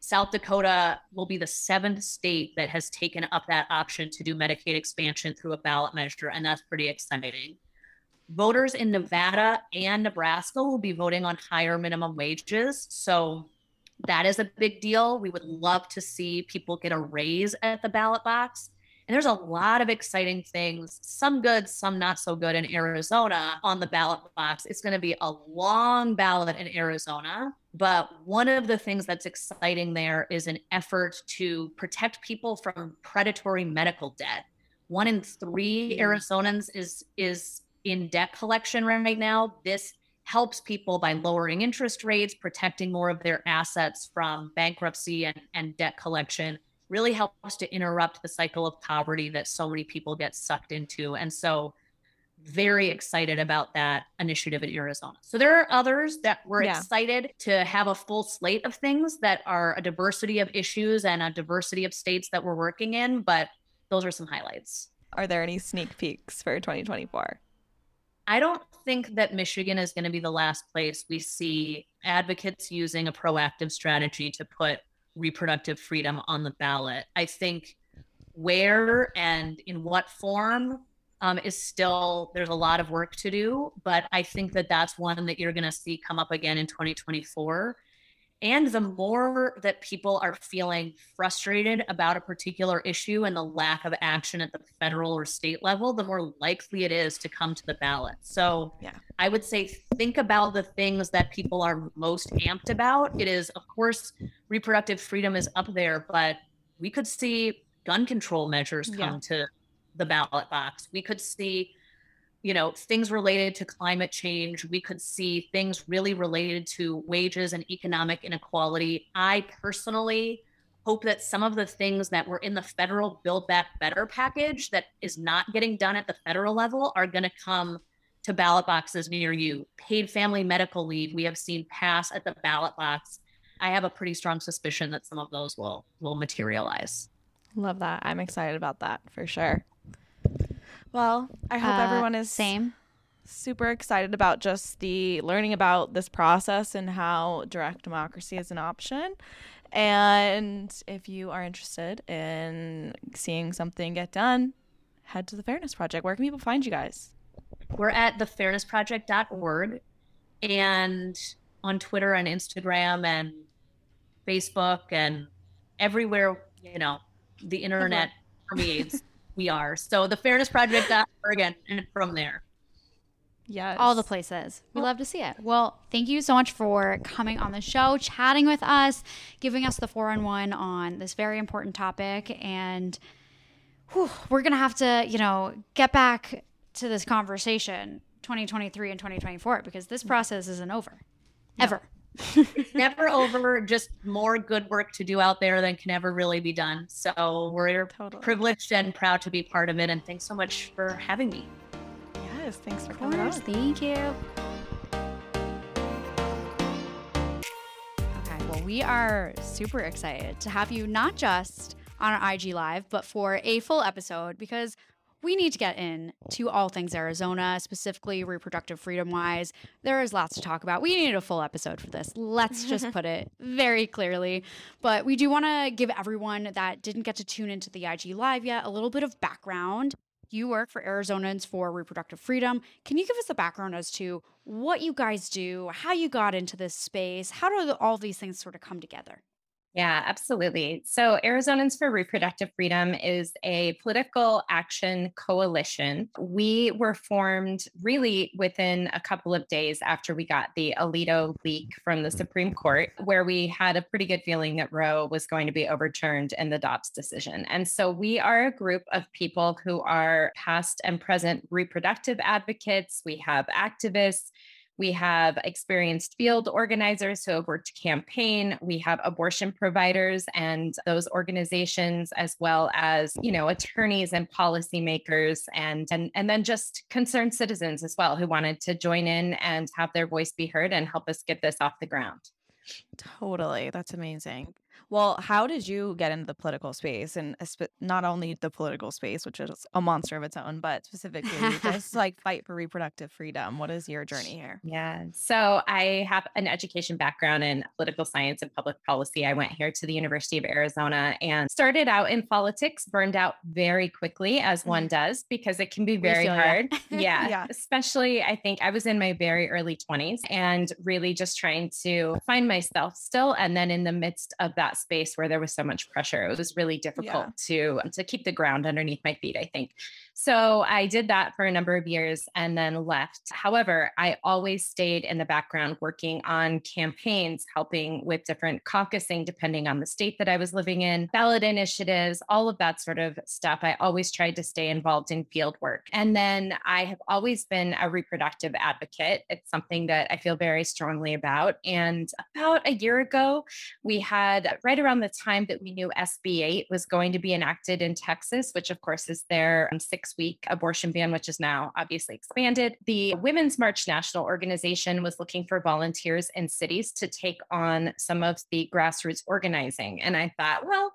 South Dakota will be the seventh state that has taken up that option to do Medicaid expansion through a ballot measure, and that's pretty exciting. Voters in Nevada and Nebraska will be voting on higher minimum wages. So that is a big deal. We would love to see people get a raise at the ballot box. And there's a lot of exciting things, some good, some not so good in Arizona on the ballot box. It's going to be a long ballot in Arizona. But one of the things that's exciting there is an effort to protect people from predatory medical debt. One in three mm. Arizonans is is in debt collection right now. This helps people by lowering interest rates, protecting more of their assets from bankruptcy and, and debt collection really helps to interrupt the cycle of poverty that so many people get sucked into. And so very excited about that initiative in Arizona. So there are others that we're yeah. excited to have a full slate of things that are a diversity of issues and a diversity of states that we're working in, but those are some highlights. Are there any sneak peeks for 2024? I don't think that Michigan is going to be the last place we see advocates using a proactive strategy to put reproductive freedom on the ballot. I think where and in what form um, is still there's a lot of work to do, but I think that that's one that you're going to see come up again in 2024. And the more that people are feeling frustrated about a particular issue and the lack of action at the federal or state level, the more likely it is to come to the ballot. So, yeah, I would say think about the things that people are most amped about. It is, of course, reproductive freedom is up there, but we could see gun control measures come yeah. to the ballot box. We could see you know things related to climate change we could see things really related to wages and economic inequality. I personally hope that some of the things that were in the federal build back better package that is not getting done at the federal level are going to come to ballot boxes near you. Paid family medical leave we have seen pass at the ballot box. I have a pretty strong suspicion that some of those will will materialize. Love that. I'm excited about that for sure well, I hope uh, everyone is same super excited about just the learning about this process and how direct democracy is an option. And if you are interested in seeing something get done, head to the Fairness Project. Where can people find you guys? We're at thefairnessproject.org and on Twitter and Instagram and Facebook and everywhere, you know, the internet permeates we are. So the Fairness Project uh, again, and from there. Yes. All the places. We love to see it. Well, thank you so much for coming on the show, chatting with us, giving us the four on one on this very important topic. And whew, we're going to have to, you know, get back to this conversation 2023 and 2024 because this mm-hmm. process isn't over ever. Never over, just more good work to do out there than can ever really be done. So we're totally. privileged and proud to be part of it. And thanks so much for having me. Yes, thanks for coming on. Thank you. Okay, well, we are super excited to have you not just on our IG Live, but for a full episode because we need to get in oh. to all things Arizona, specifically reproductive freedom wise. There is lots to talk about. We need a full episode for this. Let's just put it very clearly. But we do want to give everyone that didn't get to tune into the IG Live yet a little bit of background. You work for Arizonans for Reproductive Freedom. Can you give us a background as to what you guys do, how you got into this space? How do all these things sort of come together? Yeah, absolutely. So, Arizonans for Reproductive Freedom is a political action coalition. We were formed really within a couple of days after we got the Alito leak from the Supreme Court, where we had a pretty good feeling that Roe was going to be overturned in the Dobbs decision. And so, we are a group of people who are past and present reproductive advocates, we have activists. We have experienced field organizers who have worked to campaign. We have abortion providers and those organizations, as well as, you know, attorneys and policymakers and, and, and then just concerned citizens as well who wanted to join in and have their voice be heard and help us get this off the ground. Totally. That's amazing. Well, how did you get into the political space and not only the political space, which is a monster of its own, but specifically just like fight for reproductive freedom? What is your journey here? Yeah. So I have an education background in political science and public policy. I went here to the University of Arizona and started out in politics, burned out very quickly, as one mm. does, because it can be very hard. yeah. yeah. Especially, I think I was in my very early 20s and really just trying to find myself still. And then in the midst of that space where there was so much pressure. It was really difficult yeah. to um, to keep the ground underneath my feet, I think. So I did that for a number of years and then left. However, I always stayed in the background working on campaigns, helping with different caucusing, depending on the state that I was living in, ballot initiatives, all of that sort of stuff. I always tried to stay involved in field work. And then I have always been a reproductive advocate. It's something that I feel very strongly about. And about a year ago, we had right around the time that we knew SB 8 was going to be enacted in Texas, which of course is their um, six week abortion ban, which is now obviously expanded. The Women's March National Organization was looking for volunteers in cities to take on some of the grassroots organizing. And I thought, well,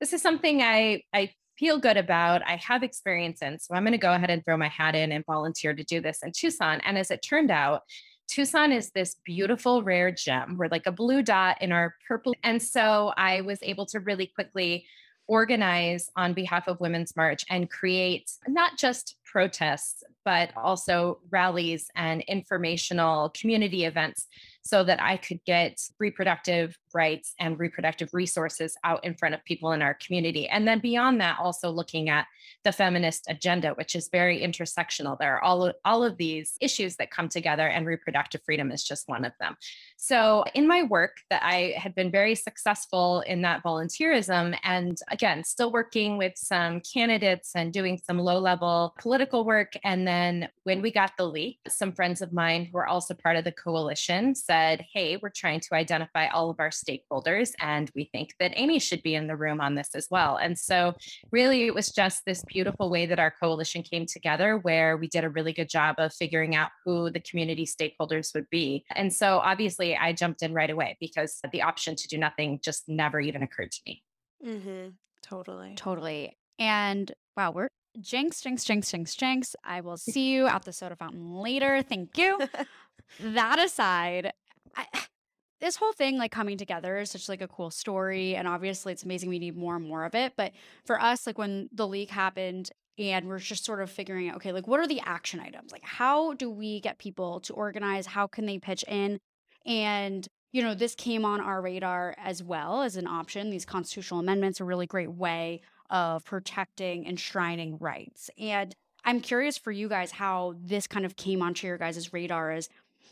this is something I, I feel good about, I have experience in. So I'm going to go ahead and throw my hat in and volunteer to do this in Tucson. And as it turned out, Tucson is this beautiful rare gem. We're like a blue dot in our purple. And so I was able to really quickly organize on behalf of Women's March and create not just protests, but also rallies and informational community events so that I could get reproductive rights and reproductive resources out in front of people in our community. And then beyond that, also looking at the feminist agenda, which is very intersectional. There are all, all of these issues that come together, and reproductive freedom is just one of them. So, in my work, that I had been very successful in that volunteerism, and again, still working with some candidates and doing some low level political work. And then when we got the leak, some friends of mine who are also part of the coalition said, Hey, we're trying to identify all of our stakeholders, and we think that Amy should be in the room on this as well. And so, really, it was just this beautiful way that our coalition came together where we did a really good job of figuring out who the community stakeholders would be. And so, obviously, I jumped in right away because the option to do nothing just never even occurred to me. Mm-hmm. Totally. Totally. And wow, we're jinx, jinx, jinx, jinx, jinx. I will see you at the soda fountain later. Thank you. that aside, I, this whole thing like coming together is such like a cool story and obviously it's amazing we need more and more of it but for us like when the leak happened and we're just sort of figuring out okay like what are the action items like how do we get people to organize how can they pitch in and you know this came on our radar as well as an option these constitutional amendments are really great way of protecting enshrining rights and i'm curious for you guys how this kind of came onto your guys' radar as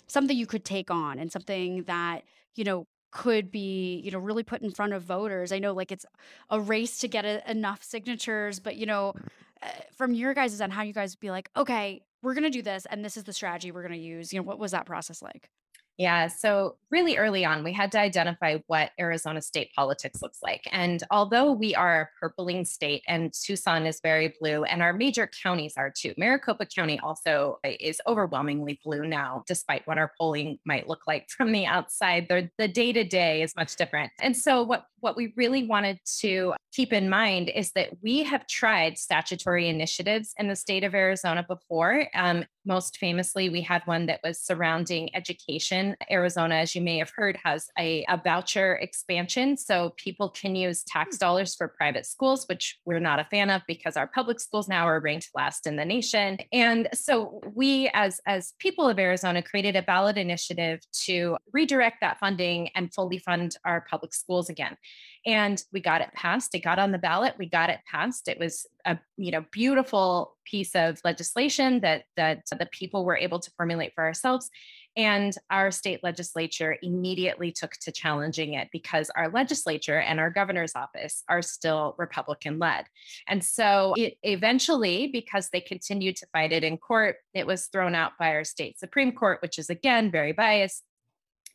something you could take on and something that you know could be you know really put in front of voters. I know like it's a race to get a, enough signatures but you know uh, from your guys' end how you guys be like okay we're going to do this and this is the strategy we're going to use you know what was that process like yeah. So, really early on, we had to identify what Arizona state politics looks like. And although we are a purpling state and Tucson is very blue, and our major counties are too, Maricopa County also is overwhelmingly blue now, despite what our polling might look like from the outside. The day to day is much different. And so, what, what we really wanted to keep in mind is that we have tried statutory initiatives in the state of Arizona before. Um, most famously, we had one that was surrounding education. Arizona, as you may have heard, has a, a voucher expansion. So people can use tax hmm. dollars for private schools, which we're not a fan of because our public schools now are ranked last in the nation. And so we, as, as people of Arizona, created a ballot initiative to redirect that funding and fully fund our public schools again and we got it passed. It got on the ballot. We got it passed. It was a you know beautiful piece of legislation that that the people were able to formulate for ourselves. And our state legislature immediately took to challenging it because our legislature and our governor's office are still Republican led. And so it eventually, because they continued to fight it in court, it was thrown out by our state Supreme Court, which is again very biased.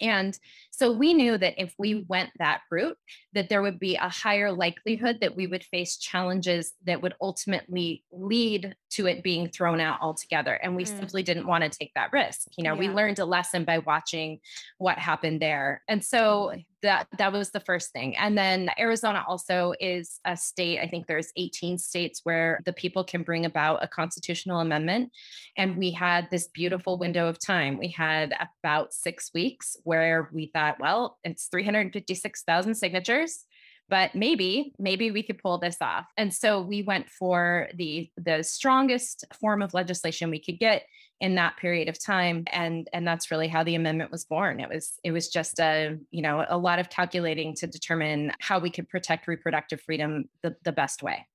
And so we knew that if we went that route, that there would be a higher likelihood that we would face challenges that would ultimately lead to it being thrown out altogether. And we mm. simply didn't want to take that risk. You know, yeah. we learned a lesson by watching what happened there. And so that that was the first thing and then arizona also is a state i think there's 18 states where the people can bring about a constitutional amendment and we had this beautiful window of time we had about six weeks where we thought Uh, well it's 356000 signatures but maybe maybe we could pull this off. And so we went for the the strongest form of legislation we could get in that period of time. And and that's really how the amendment was born. It was it was just a you know a lot of calculating to determine how we could protect reproductive freedom the, the best way.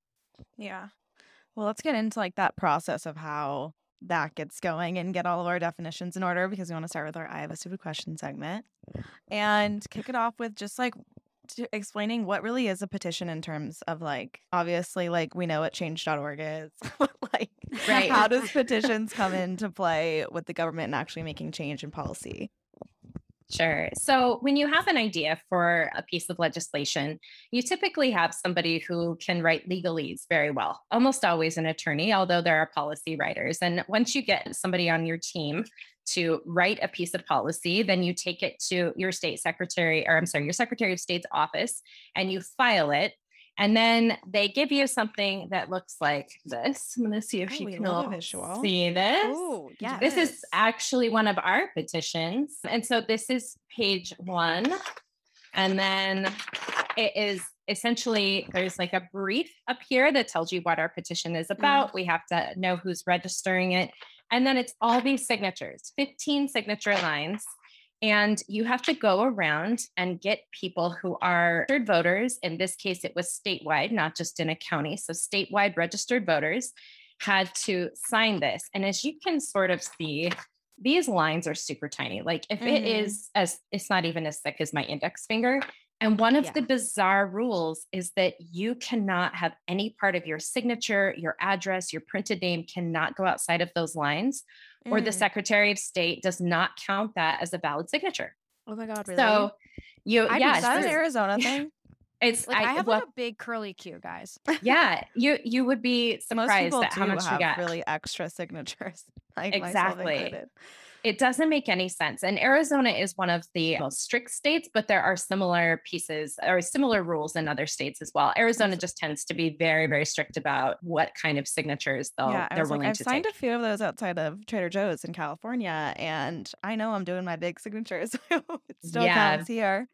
Yeah. Well let's get into like that process of how that gets going and get all of our definitions in order because we want to start with our i have a stupid question segment and kick it off with just like explaining what really is a petition in terms of like obviously like we know what change.org is like right. how does petitions come into play with the government and actually making change in policy Sure. So, when you have an idea for a piece of legislation, you typically have somebody who can write legalese very well, almost always an attorney, although there are policy writers. And once you get somebody on your team to write a piece of policy, then you take it to your state secretary, or I'm sorry, your secretary of state's office, and you file it. And then they give you something that looks like this. I'm going to see if Oh, you can all see this. Oh, yeah. This is actually one of our petitions. And so this is page one. And then it is essentially there's like a brief up here that tells you what our petition is about. We have to know who's registering it. And then it's all these signatures, 15 signature lines. And you have to go around and get people who are registered voters. In this case, it was statewide, not just in a county. So statewide registered voters had to sign this. And as you can sort of see, these lines are super tiny. Like if it Mhm. is as it's not even as thick as my index finger. And one of Yeah. the bizarre rules is that you cannot have any part of your signature, your address, your printed name cannot go outside of those lines, or the Mm. Secretary of State does not count that as a valid signature. Oh my god, really? So you, I yeah, is that an Arizona thing? it's Like I, I, have well, like a big curly Q, guys. yeah, you you would be Most surprised people at how do much you have get. really extra signatures, like myself Exactly. It doesn't make any sense. And Arizona is one of the most strict states, but there are similar pieces or similar rules in other states as well. Arizona just tends to be very, very strict about what kind of signatures they'll, yeah, they're was like, willing I've to signed take. a few of those outside of Trader Joe's in California, and I know I'm doing my big signatures. it still Yeah. counts here.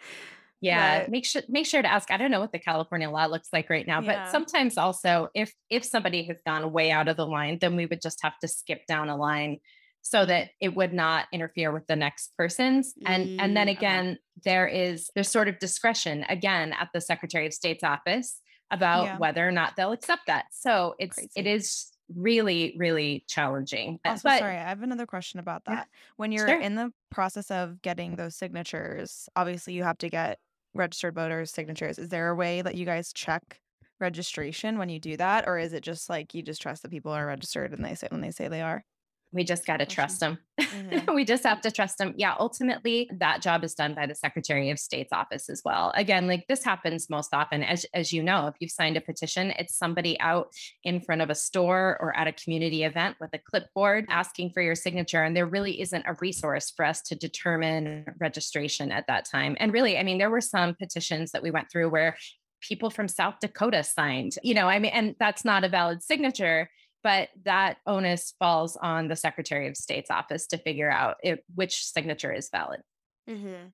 Yeah, but- make sure make sure to ask. I don't know what the California law looks like right now, Yeah. but sometimes also if if somebody has gone way out of the line, then we would just have to skip down a line so that it would not interfere with the next person's. And and then Mm, okay. again, there is there's sort of discretion again at the Secretary of State's office about Yeah. whether or not they'll accept that. So it's it Crazy. is really really challenging. Uh, Also, but sorry, I have another question about Yeah. that. When you're Sure. in the process of getting those signatures, obviously you have to get registered voters' signatures. Is there a way that you guys check registration when you do that, or is it just like you just trust that people are registered and they say when they say they are? We just got to trust them. Mhm. we just have to trust them. Yeah, ultimately, that job is done by the Secretary of State's office as well. Again, like this happens most often, as as you know, if you've signed a petition, it's somebody out in front of a store or at a community event with a clipboard asking for your signature, and there really isn't a resource for us to determine registration at that time. And really, I mean, there were some petitions that we went through where people from South Dakota signed, you know, I mean, and that's not a valid signature but that onus falls on the Secretary of State's office to figure out if, which signature is valid. Mm-hmm.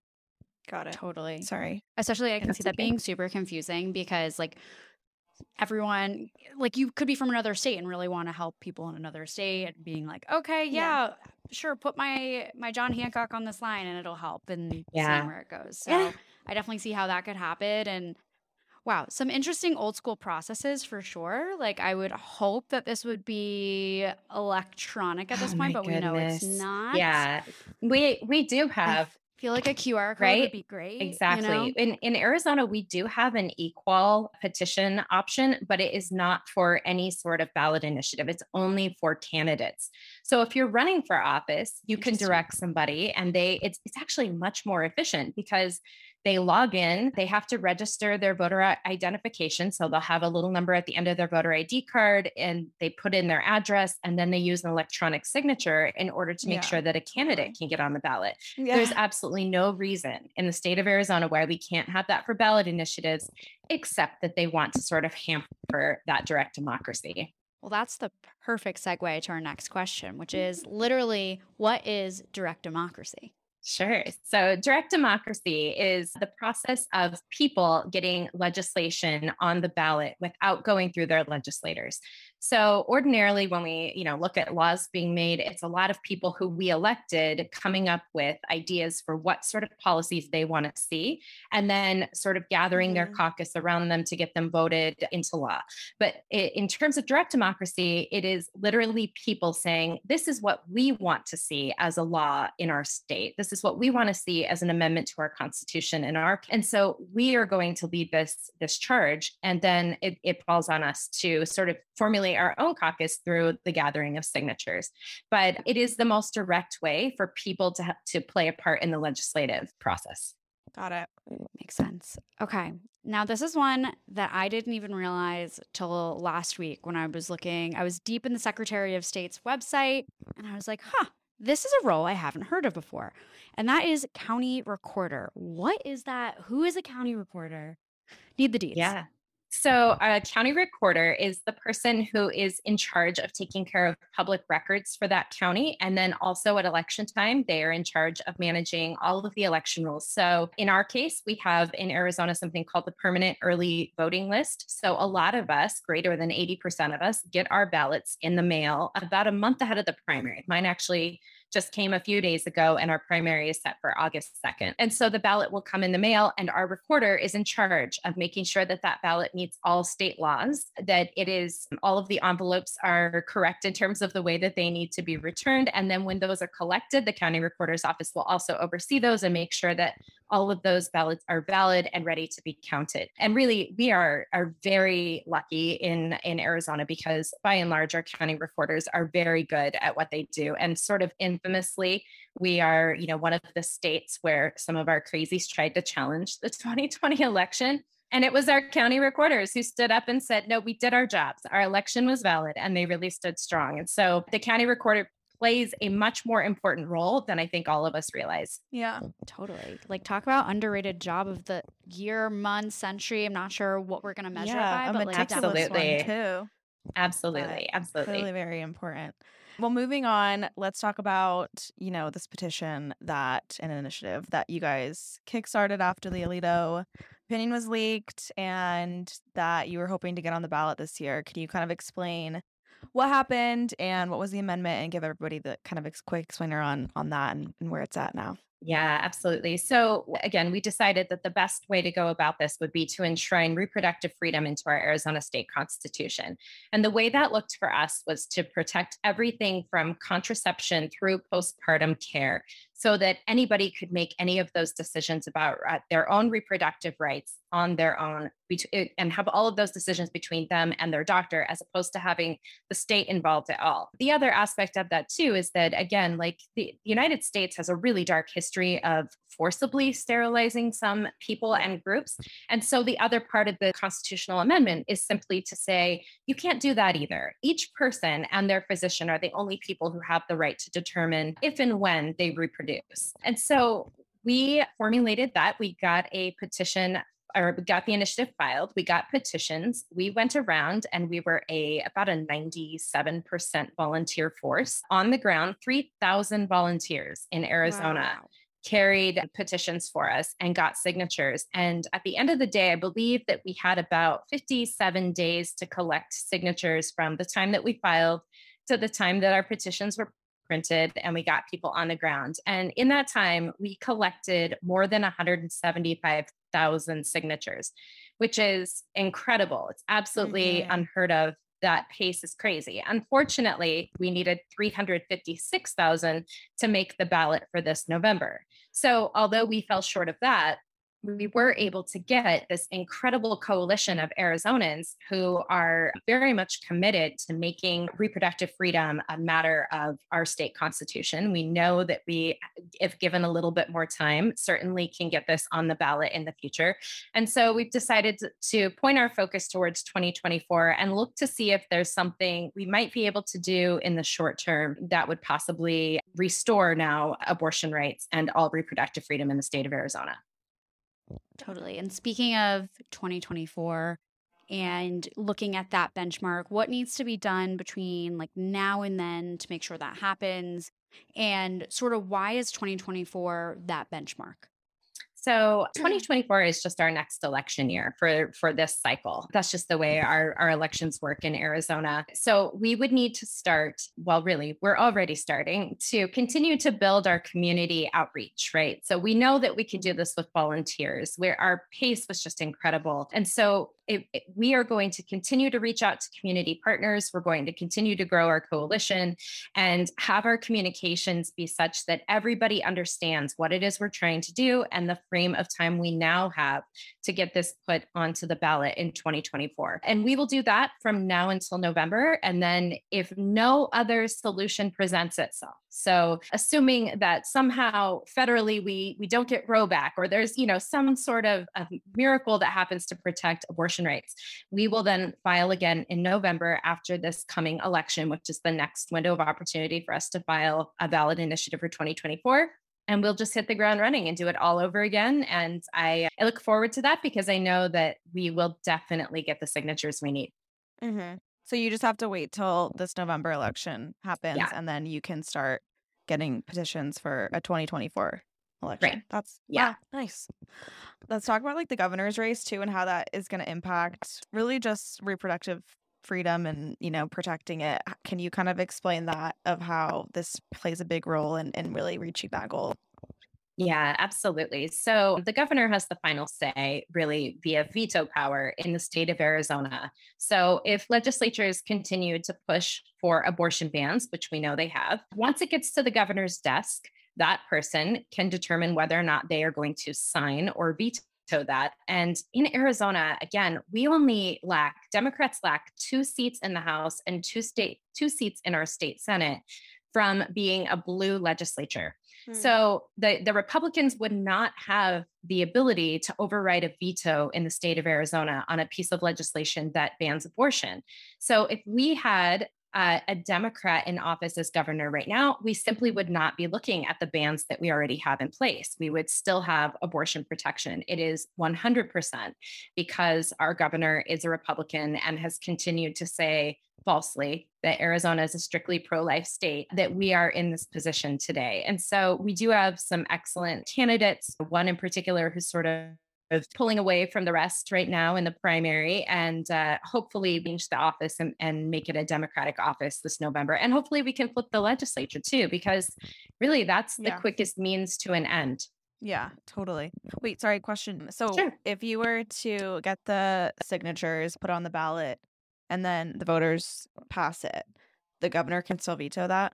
Got it. Totally. Sorry. Especially, I can That's see that okay. being super confusing because, like, everyone, like, you could be from another state and really want to help people in another state and being like, okay, yeah, Yeah. sure, put my my John Hancock on this line and it'll help and Yeah. seeing where it goes. So Yeah. I definitely see how that could happen. And wow, some interesting old school processes for sure. Like, I would hope that this would be electronic at oh this Oh point, my but we know it's goodness. not. Yeah, we we do have feel like a QR code Right? would be great. you exactly know? in in Arizona. We do have an E-Qual petition option, but it is not for any sort of ballot initiative. It's only for candidates. So if you're running for office, you can Interesting. direct somebody, and they it's it's actually much more efficient because they log in they have to register their voter identification. So they'll have a little number at the end of their voter id card and they put in their address and then they use an electronic signature in order to make Yeah, sure that a candidate uh-huh. can get on the ballot. Yeah. there's absolutely no reason in the state of arizona why we can't have that for ballot initiatives except that they want to sort of hamper that direct democracy. Well, that's the perfect segue to our next question, which mm-hmm. is literally what is direct democracy? Sure. So, direct democracy is the process of people getting legislation on the ballot without going through their legislators. So, ordinarily, when we, you know, look at laws being made, it's a lot of people who we elected coming up with ideas for what sort of policies they want to see, and then sort of gathering their Mhm. caucus around them to get them voted into law. But in terms of direct democracy, it is literally people saying, this is what we want to see as a law in our state. This is what we want to see as an amendment to our constitution and our and so we are going to lead this this charge and then it, it falls on us to sort of formulate our own caucus through the gathering of signatures but it is the most direct way for people to have, to play a part in the legislative process Got it. Makes sense. Okay. Now, this is one that I didn't even realize till last week when I was looking. I was deep in the Secretary of State's website and I was like, huh, this is a role I haven't heard of before. And that is county recorder. What is that? Who is a county recorder? Need the deeds. Yeah. So, a county recorder is the person who is in charge of taking care of public records for that county. And then also at election time, they are in charge of managing all of the election rules. So, in our case, we have in Arizona something called the permanent early voting list. So, a lot of us, greater than 80% of us, get our ballots in the mail about a month ahead of the primary. Mine actually just came a few days ago, and our primary is set for August 2nd. And so the ballot will come in the mail, and our recorder is in charge of making sure that that ballot meets all state laws, that it is all of the envelopes are correct in terms of the way that they need to be returned. And then when those are collected, the county recorder's office will also oversee those and make sure that all of those ballots are valid and ready to be counted. And really, we are are very lucky in in Arizona because by and large, our county recorders are very good at what they do. And sort of infamously, we are, you know, one of the states where some of our crazies tried to challenge the 2020 election. And it was our county recorders who stood up and said, no, we did our jobs. Our election was valid and they really stood strong. And so the county recorder plays a much more important role than I think all of us realize. Yeah. Mm. Totally. Like talk about underrated job of the year, month, century. I'm not sure what we're gonna measure yeah, it by, a but like meticulous definitely- Absolutely. one too. Absolutely. But Absolutely. Clearly very important. Well, moving on, let's talk about, you know, this petition that an initiative that you guys kickstarted after the Alito opinion was leaked and that you were hoping to get on the ballot this year. Can you kind of explain what happened and what was the amendment and give everybody the kind of ex- quick explainer on on that and, and where it's at now? Yeah, absolutely. So, again, we decided that the best way to go about this would be to enshrine reproductive freedom into our Arizona state constitution. And the way that looked for us was to protect everything from contraception through postpartum care so that anybody could make any of those decisions about uh, their own reproductive rights on their own eh, and have all of those decisions between them and their doctor as opposed to having the state involved at all. The other aspect of that too is that again like the United States has a really dark history of forcibly sterilizing some people and groups. And so the other part of the constitutional amendment is simply to say you can't do that either. Each person and their physician are the only people who have the right to determine if and when they reproduce. And so we formulated that. We got a petition or we got the initiative filed. We got petitions. We went around and we were a about a 97% volunteer force on the ground, 3,000 volunteers in Arizona Wow. Carried petitions for us and got signatures. And at the end of the day, I believe that we had about 57 days to collect signatures from the time that we filed to the time that our petitions were printed and we got people on the ground. And in that time, we collected more than 175,000 signatures, which is incredible. It's absolutely Mhm. unheard of. That pace is crazy. Unfortunately, we needed 356,000 to make the ballot for this November. So, although mm. we fell short of that, we were able to get this incredible coalition of Arizonans who are very much committed to making reproductive freedom a matter of our state constitution. We know that we, if given a little bit more time, certainly can get this on the ballot in the future. And so we've decided to- point our focus towards 2024 and look to see if there's something we might be able to do in the short term that would possibly restore now abortion rights and all reproductive freedom in the state of Arizona. Totally. And speaking of 2024 and looking at that benchmark, what needs to be done between like now and then to make sure that happens? And sort of why is 2024 that benchmark? So 2024 is just our next election year for, for this cycle. That's just the way mm-hmm. our, our elections work in Arizona. So we would need to start, well, really, we're already starting to continue to build our community outreach, right? So we know that we can do this with volunteers, where our pace was just incredible. And so it, it, we are going to continue to reach out to community partners. We're going to continue to grow our coalition and have our communications be such that everybody understands what it is we're trying to do and the frame of time we now have to get this put onto the ballot in 2024. And we will do that from now until November. And then if no other solution presents itself, so assuming that somehow federally we we don't get Roe back or there's you know some sort of miracle that happens to protect abortion rights, we will then file again in November after this coming election, which is the next window of opportunity for us to file a valid initiative for 2024 and we'll just hit the ground running and do it all over again. And I, I look forward to that because I know that we will definitely get the signatures we need. Mm-hmm. So you just have to wait till this November election happens, yeah. and then you can start getting petitions for a 2024 election. Right. That's yeah, wow, nice. Let's talk about like the governor's race too, and how that is going to impact really just reproductive freedom and you know protecting it can you kind of explain that of how this plays a big role in, in really reaching that goal yeah, absolutely. So the governor has the final say, really, via veto power in the state of Arizona. So if legislatures continue to push for abortion bans, which we know they have, once it gets to the governor's desk, that person can determine whether or not they are going to sign or veto that. And in Arizona, again, we only lack Democrats lack two seats in the House and two state two seats in our state Senate from being a blue legislature. Hmm. So the, the Republicans would not have the ability to override a veto in the state of Arizona on a piece of legislation that bans abortion. So if we had uh, a Democrat in office as governor right now, we simply would not be looking at the bans that we already have in place. We would still have abortion protection. It is 100% because our governor is a Republican and has continued to say falsely that Arizona is a strictly pro life state, that we are in this position today. And so we do have some excellent candidates, one in particular who's sort of of pulling away from the rest right now in the primary and uh, hopefully change the office and, and make it a Democratic office this November. And hopefully we can flip the legislature too, because really that's the yeah. quickest means to an end. Yeah, totally. Wait, sorry, question. So sure. if you were to get the signatures put on the ballot and then the voters pass it, the governor can still veto that?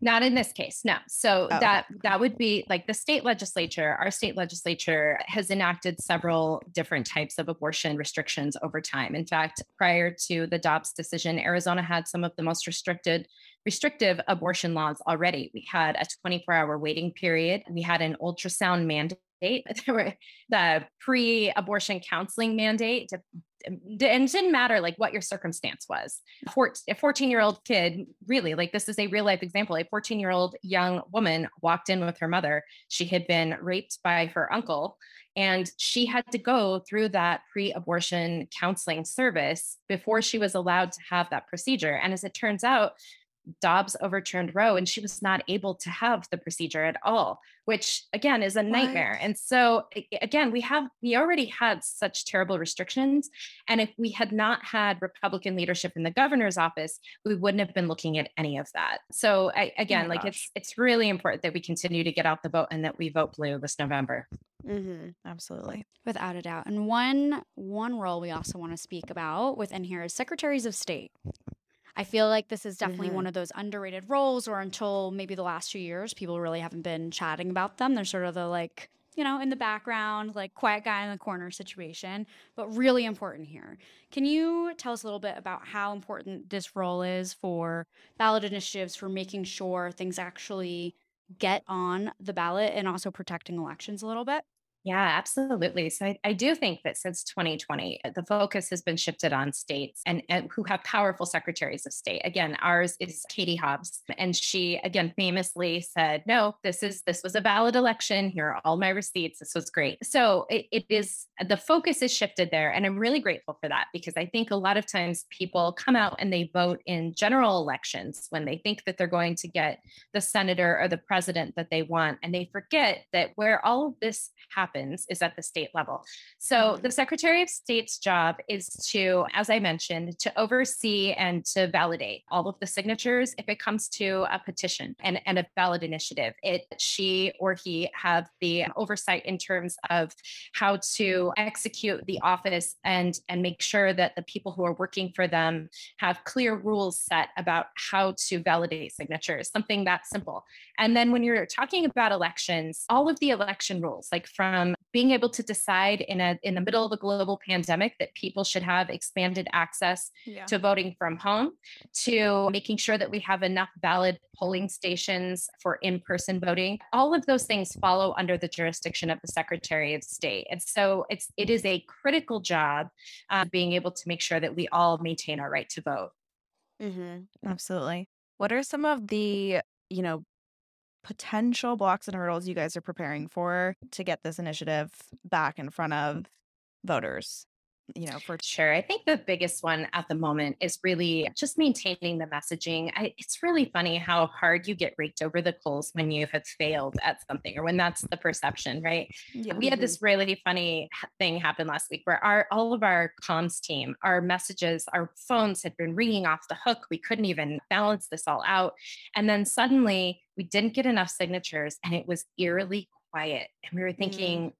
Not in this case, no. So oh. that that would be like the state legislature. Our state legislature has enacted several different types of abortion restrictions over time. In fact, prior to the Dobbs decision, Arizona had some of the most restricted restrictive abortion laws already. We had a 24-hour waiting period. We had an ultrasound mandate there were the pre-abortion counseling mandate and it didn't matter like what your circumstance was. a 14 year old kid, really, like this is a real life example. A 14 year old young woman walked in with her mother. She had been raped by her uncle, and she had to go through that pre abortion counseling service before she was allowed to have that procedure. And as it turns out, Dobbs overturned Roe and she was not able to have the procedure at all, which again is a what? nightmare. And so again, we have we already had such terrible restrictions and if we had not had Republican leadership in the governor's office, we wouldn't have been looking at any of that. So I, oh again, oh like gosh. it's it's really important that we continue to get out the vote and that we vote blue this November. Mm-hmm. Absolutely, without a doubt. And one one role we also want to speak about within here is secretaries of state. I feel like this is definitely mm-hmm. one of those underrated roles, or until maybe the last few years, people really haven't been chatting about them. They're sort of the like, you know, in the background, like quiet guy in the corner situation, but really important here. Can you tell us a little bit about how important this role is for ballot initiatives, for making sure things actually get on the ballot and also protecting elections a little bit? Yeah, absolutely. So I, I, do think that since 2020, uh, the focus has been shifted on states and, and who have powerful secretaries of state. Again, ours is Katie Hobbs, and she again famously said, "No, this is this was a valid election. Here are all my receipts. This was great." So it, it is the focus is shifted there, and I'm really grateful for that because I think a lot of times people come out and they vote in general elections when they think that they're going to get the senator or the president that they want, and they forget that where all of this happens happens is at the state level. So mm-hmm. the Secretary of State's job is to, as I mentioned, to oversee and to validate all of the signatures if it comes to a petition and, and a ballot initiative. It she or he have the oversight in terms of how to execute the office and and make sure that the people who are working for them have clear rules set about how to validate signatures, something that simple. And then when you're talking about elections, all of the election rules, like from being able to decide in a in the middle of a global pandemic that people should have expanded access Yeah. to voting from home to making sure that we have enough valid polling stations for in-person voting all of those things follow under the jurisdiction of the secretary of state and so it's it is a critical job uh, being able to make sure that we all maintain our right to vote Mm-hmm. Absolutely. What are some of the, you know, potential blocks and hurdles you guys are preparing for to get this initiative back in front of voters? You know, for Sure. I think the biggest one at the moment is really just maintaining the messaging. I, it's really funny how hard you get raked over the coals when you have failed at something or when that's the perception, right? yeah. We had this really funny thing happen last week where our all of our comms team, our messages, our phones had been ringing off the hook. We couldn't even balance this all out. And then suddenly we didn't get enough signatures and it was eerily quiet. And we were mm. thinking,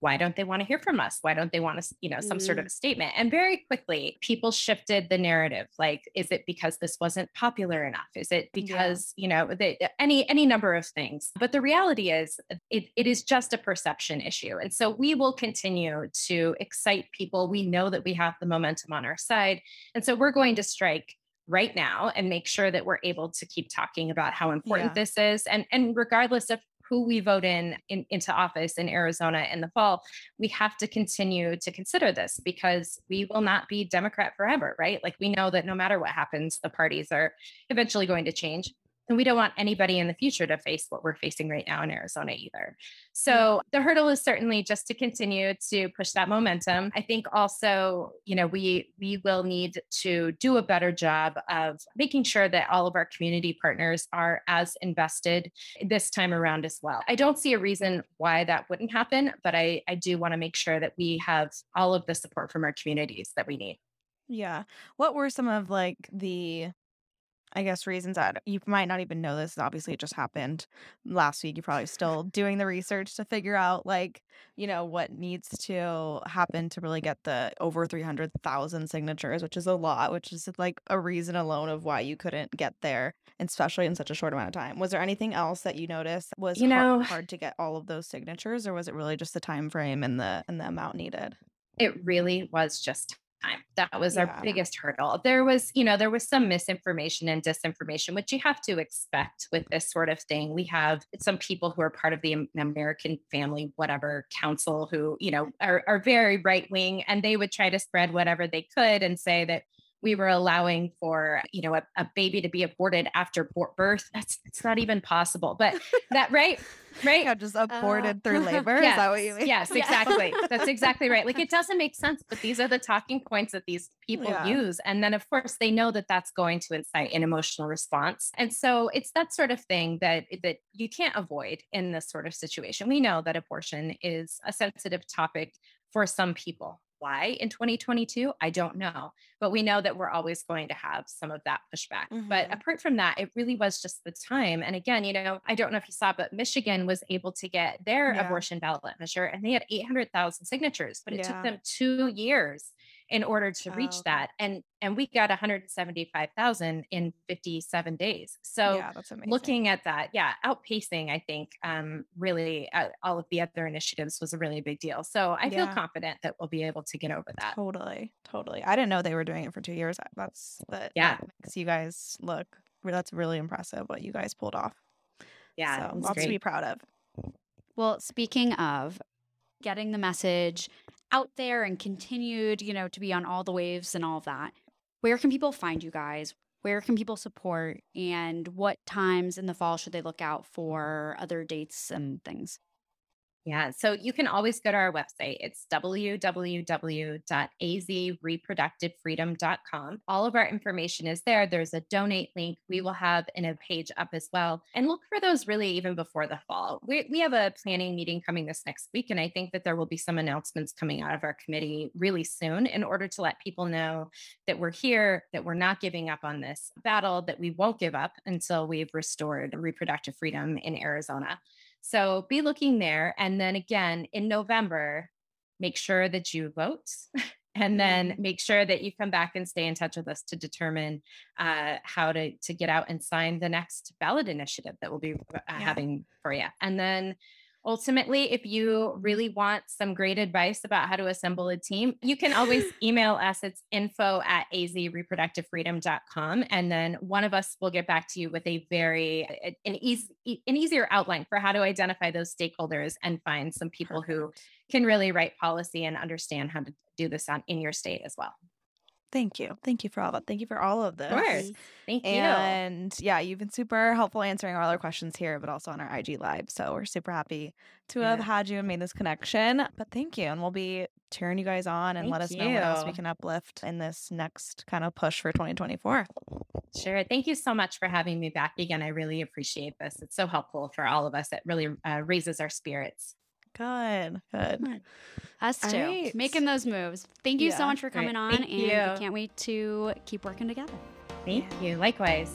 why don't they want to hear from us? Why don't they want us, you know, some sort of mm. a statement? And very quickly, people shifted the narrative. Like, is it because this wasn't popular enough? Is it Yeah. because, you know, they, uh, any any number of things? But the reality is, it, it is just a perception issue. And so we will continue to excite people. We know that we have the momentum on our side. And so we're going to strike right now and make sure that we're able to keep talking about how important Yeah. this is. And, and regardless of who we vote in, in into office in Arizona in the fall, we have to continue to consider this because we will not be Democrat forever, right? Like we know that no matter what happens, the parties are eventually going to change. And we don't want anybody in the future to face what we're facing right now in Arizona either. Mm-hmm. So the hurdle is certainly just to continue to push that momentum. I think also, you know, we we will need to do a better job of making sure that all of our community partners are as invested this time around as well. I don't see a reason why that wouldn't happen, but I I do want to make sure that we have all of the support from our communities that we need. Yeah. What were some of like the I guess reasons that you might not even know this. Obviously, it just happened last week. You're probably still doing the research to figure out, like, you know, what needs to happen to really get the over 300,000 signatures, which is a lot, which is like a reason alone of why you couldn't get there, especially in such a short amount of time. Was there anything else that you noticed was You know- hard to get all of those signatures, or was it really just the time frame and the and the amount needed? it really was just time. That was Yeah. our biggest hurdle. There was, you know, there was some misinformation and disinformation, which you have to expect with this sort of thing. We have some people who are part of the American Family, whatever council, who, you know, are, are very right wing and they would try to spread whatever they could and say that we were allowing for, you know, a, a baby to be aborted after birth. That's it's not even possible. But that right, right. Yeah, just uh, aborted through labor. Is Yes, that what you mean? Yes, exactly. That's exactly right. Like it doesn't make sense, but these are the talking points that these people Yeah. use. And then, of course, they know that that's going to incite an emotional response. And so it's that sort of thing that that you can't avoid in this sort of situation. We know that abortion is a sensitive topic for some people. Why in 2022? I don't know. But we know that we're always going to have some of that pushback. But Mhm. apart from that, it really was just the time. And again, you know, I don't know if you saw, but Michigan was able to get their Yeah. abortion ballot measure and they had 800,000 signatures, but it Yeah. took them two years in order to reach Oh, okay. that. And and we got 175,000 in 57 days. So yeah, that's amazing. looking at that, yeah, outpacing, I think, um, really uh, all of the other initiatives was a really big deal. So I feel confident that we'll be able to get over that. Totally, totally. I didn't know they were doing it for two years. That's that. Yeah. that makes you guys look. That's really impressive what you guys pulled off. Yeah, so it was lots to be proud of. Well, speaking of getting the message out there and continued, you know, to be on all the waves and all of that, where can people find you guys? Where can people support? And what times in the fall should they look out for other dates and things? Yeah. So you can always go to our website. It's www.azreproductivefreedom.com. All of our information is there. There's a donate link. We will have in a page up as well. And look for those really even before the fall. We, we have a planning meeting coming this next week. And I think that there will be some announcements coming out of our committee really soon in order to let people know that we're here, that we're not giving up on this battle, that we won't give up until we've restored reproductive freedom in Arizona. So be looking there. And then again in November, make sure that you vote. and then Mm-hmm. make sure that you come back and stay in touch with us to determine uh, how to to get out and sign the next ballot initiative that we'll be uh, having for you. And then ultimately, if you really want some great advice about how to assemble a team, you can always email us. It's info at azreproductivefreedom.com. And then one of us will get back to you with a very an easy an easier outline for how to identify those stakeholders and find some people who can really write policy and understand how to do this on in your state as well. Thank you. Thank you for all that. Thank you for all of this. Of course. Thank you. And yeah, you've been super helpful answering all our questions here, but also on our IG live. So we're super happy to have had you and made this connection. But thank you. And we'll be cheering you guys on and let us Thank know what else we can uplift in this next kind of push for 2024. Sure. Thank you so much for having me back again. I really appreciate this. It's so helpful for all of us. It really uh, raises our spirits. Good. Good. Good. Us too. Right. Making those moves. Thank you Yeah. so much for Right. coming on. Thank and we you. can't wait to keep working together. Thank you. Likewise.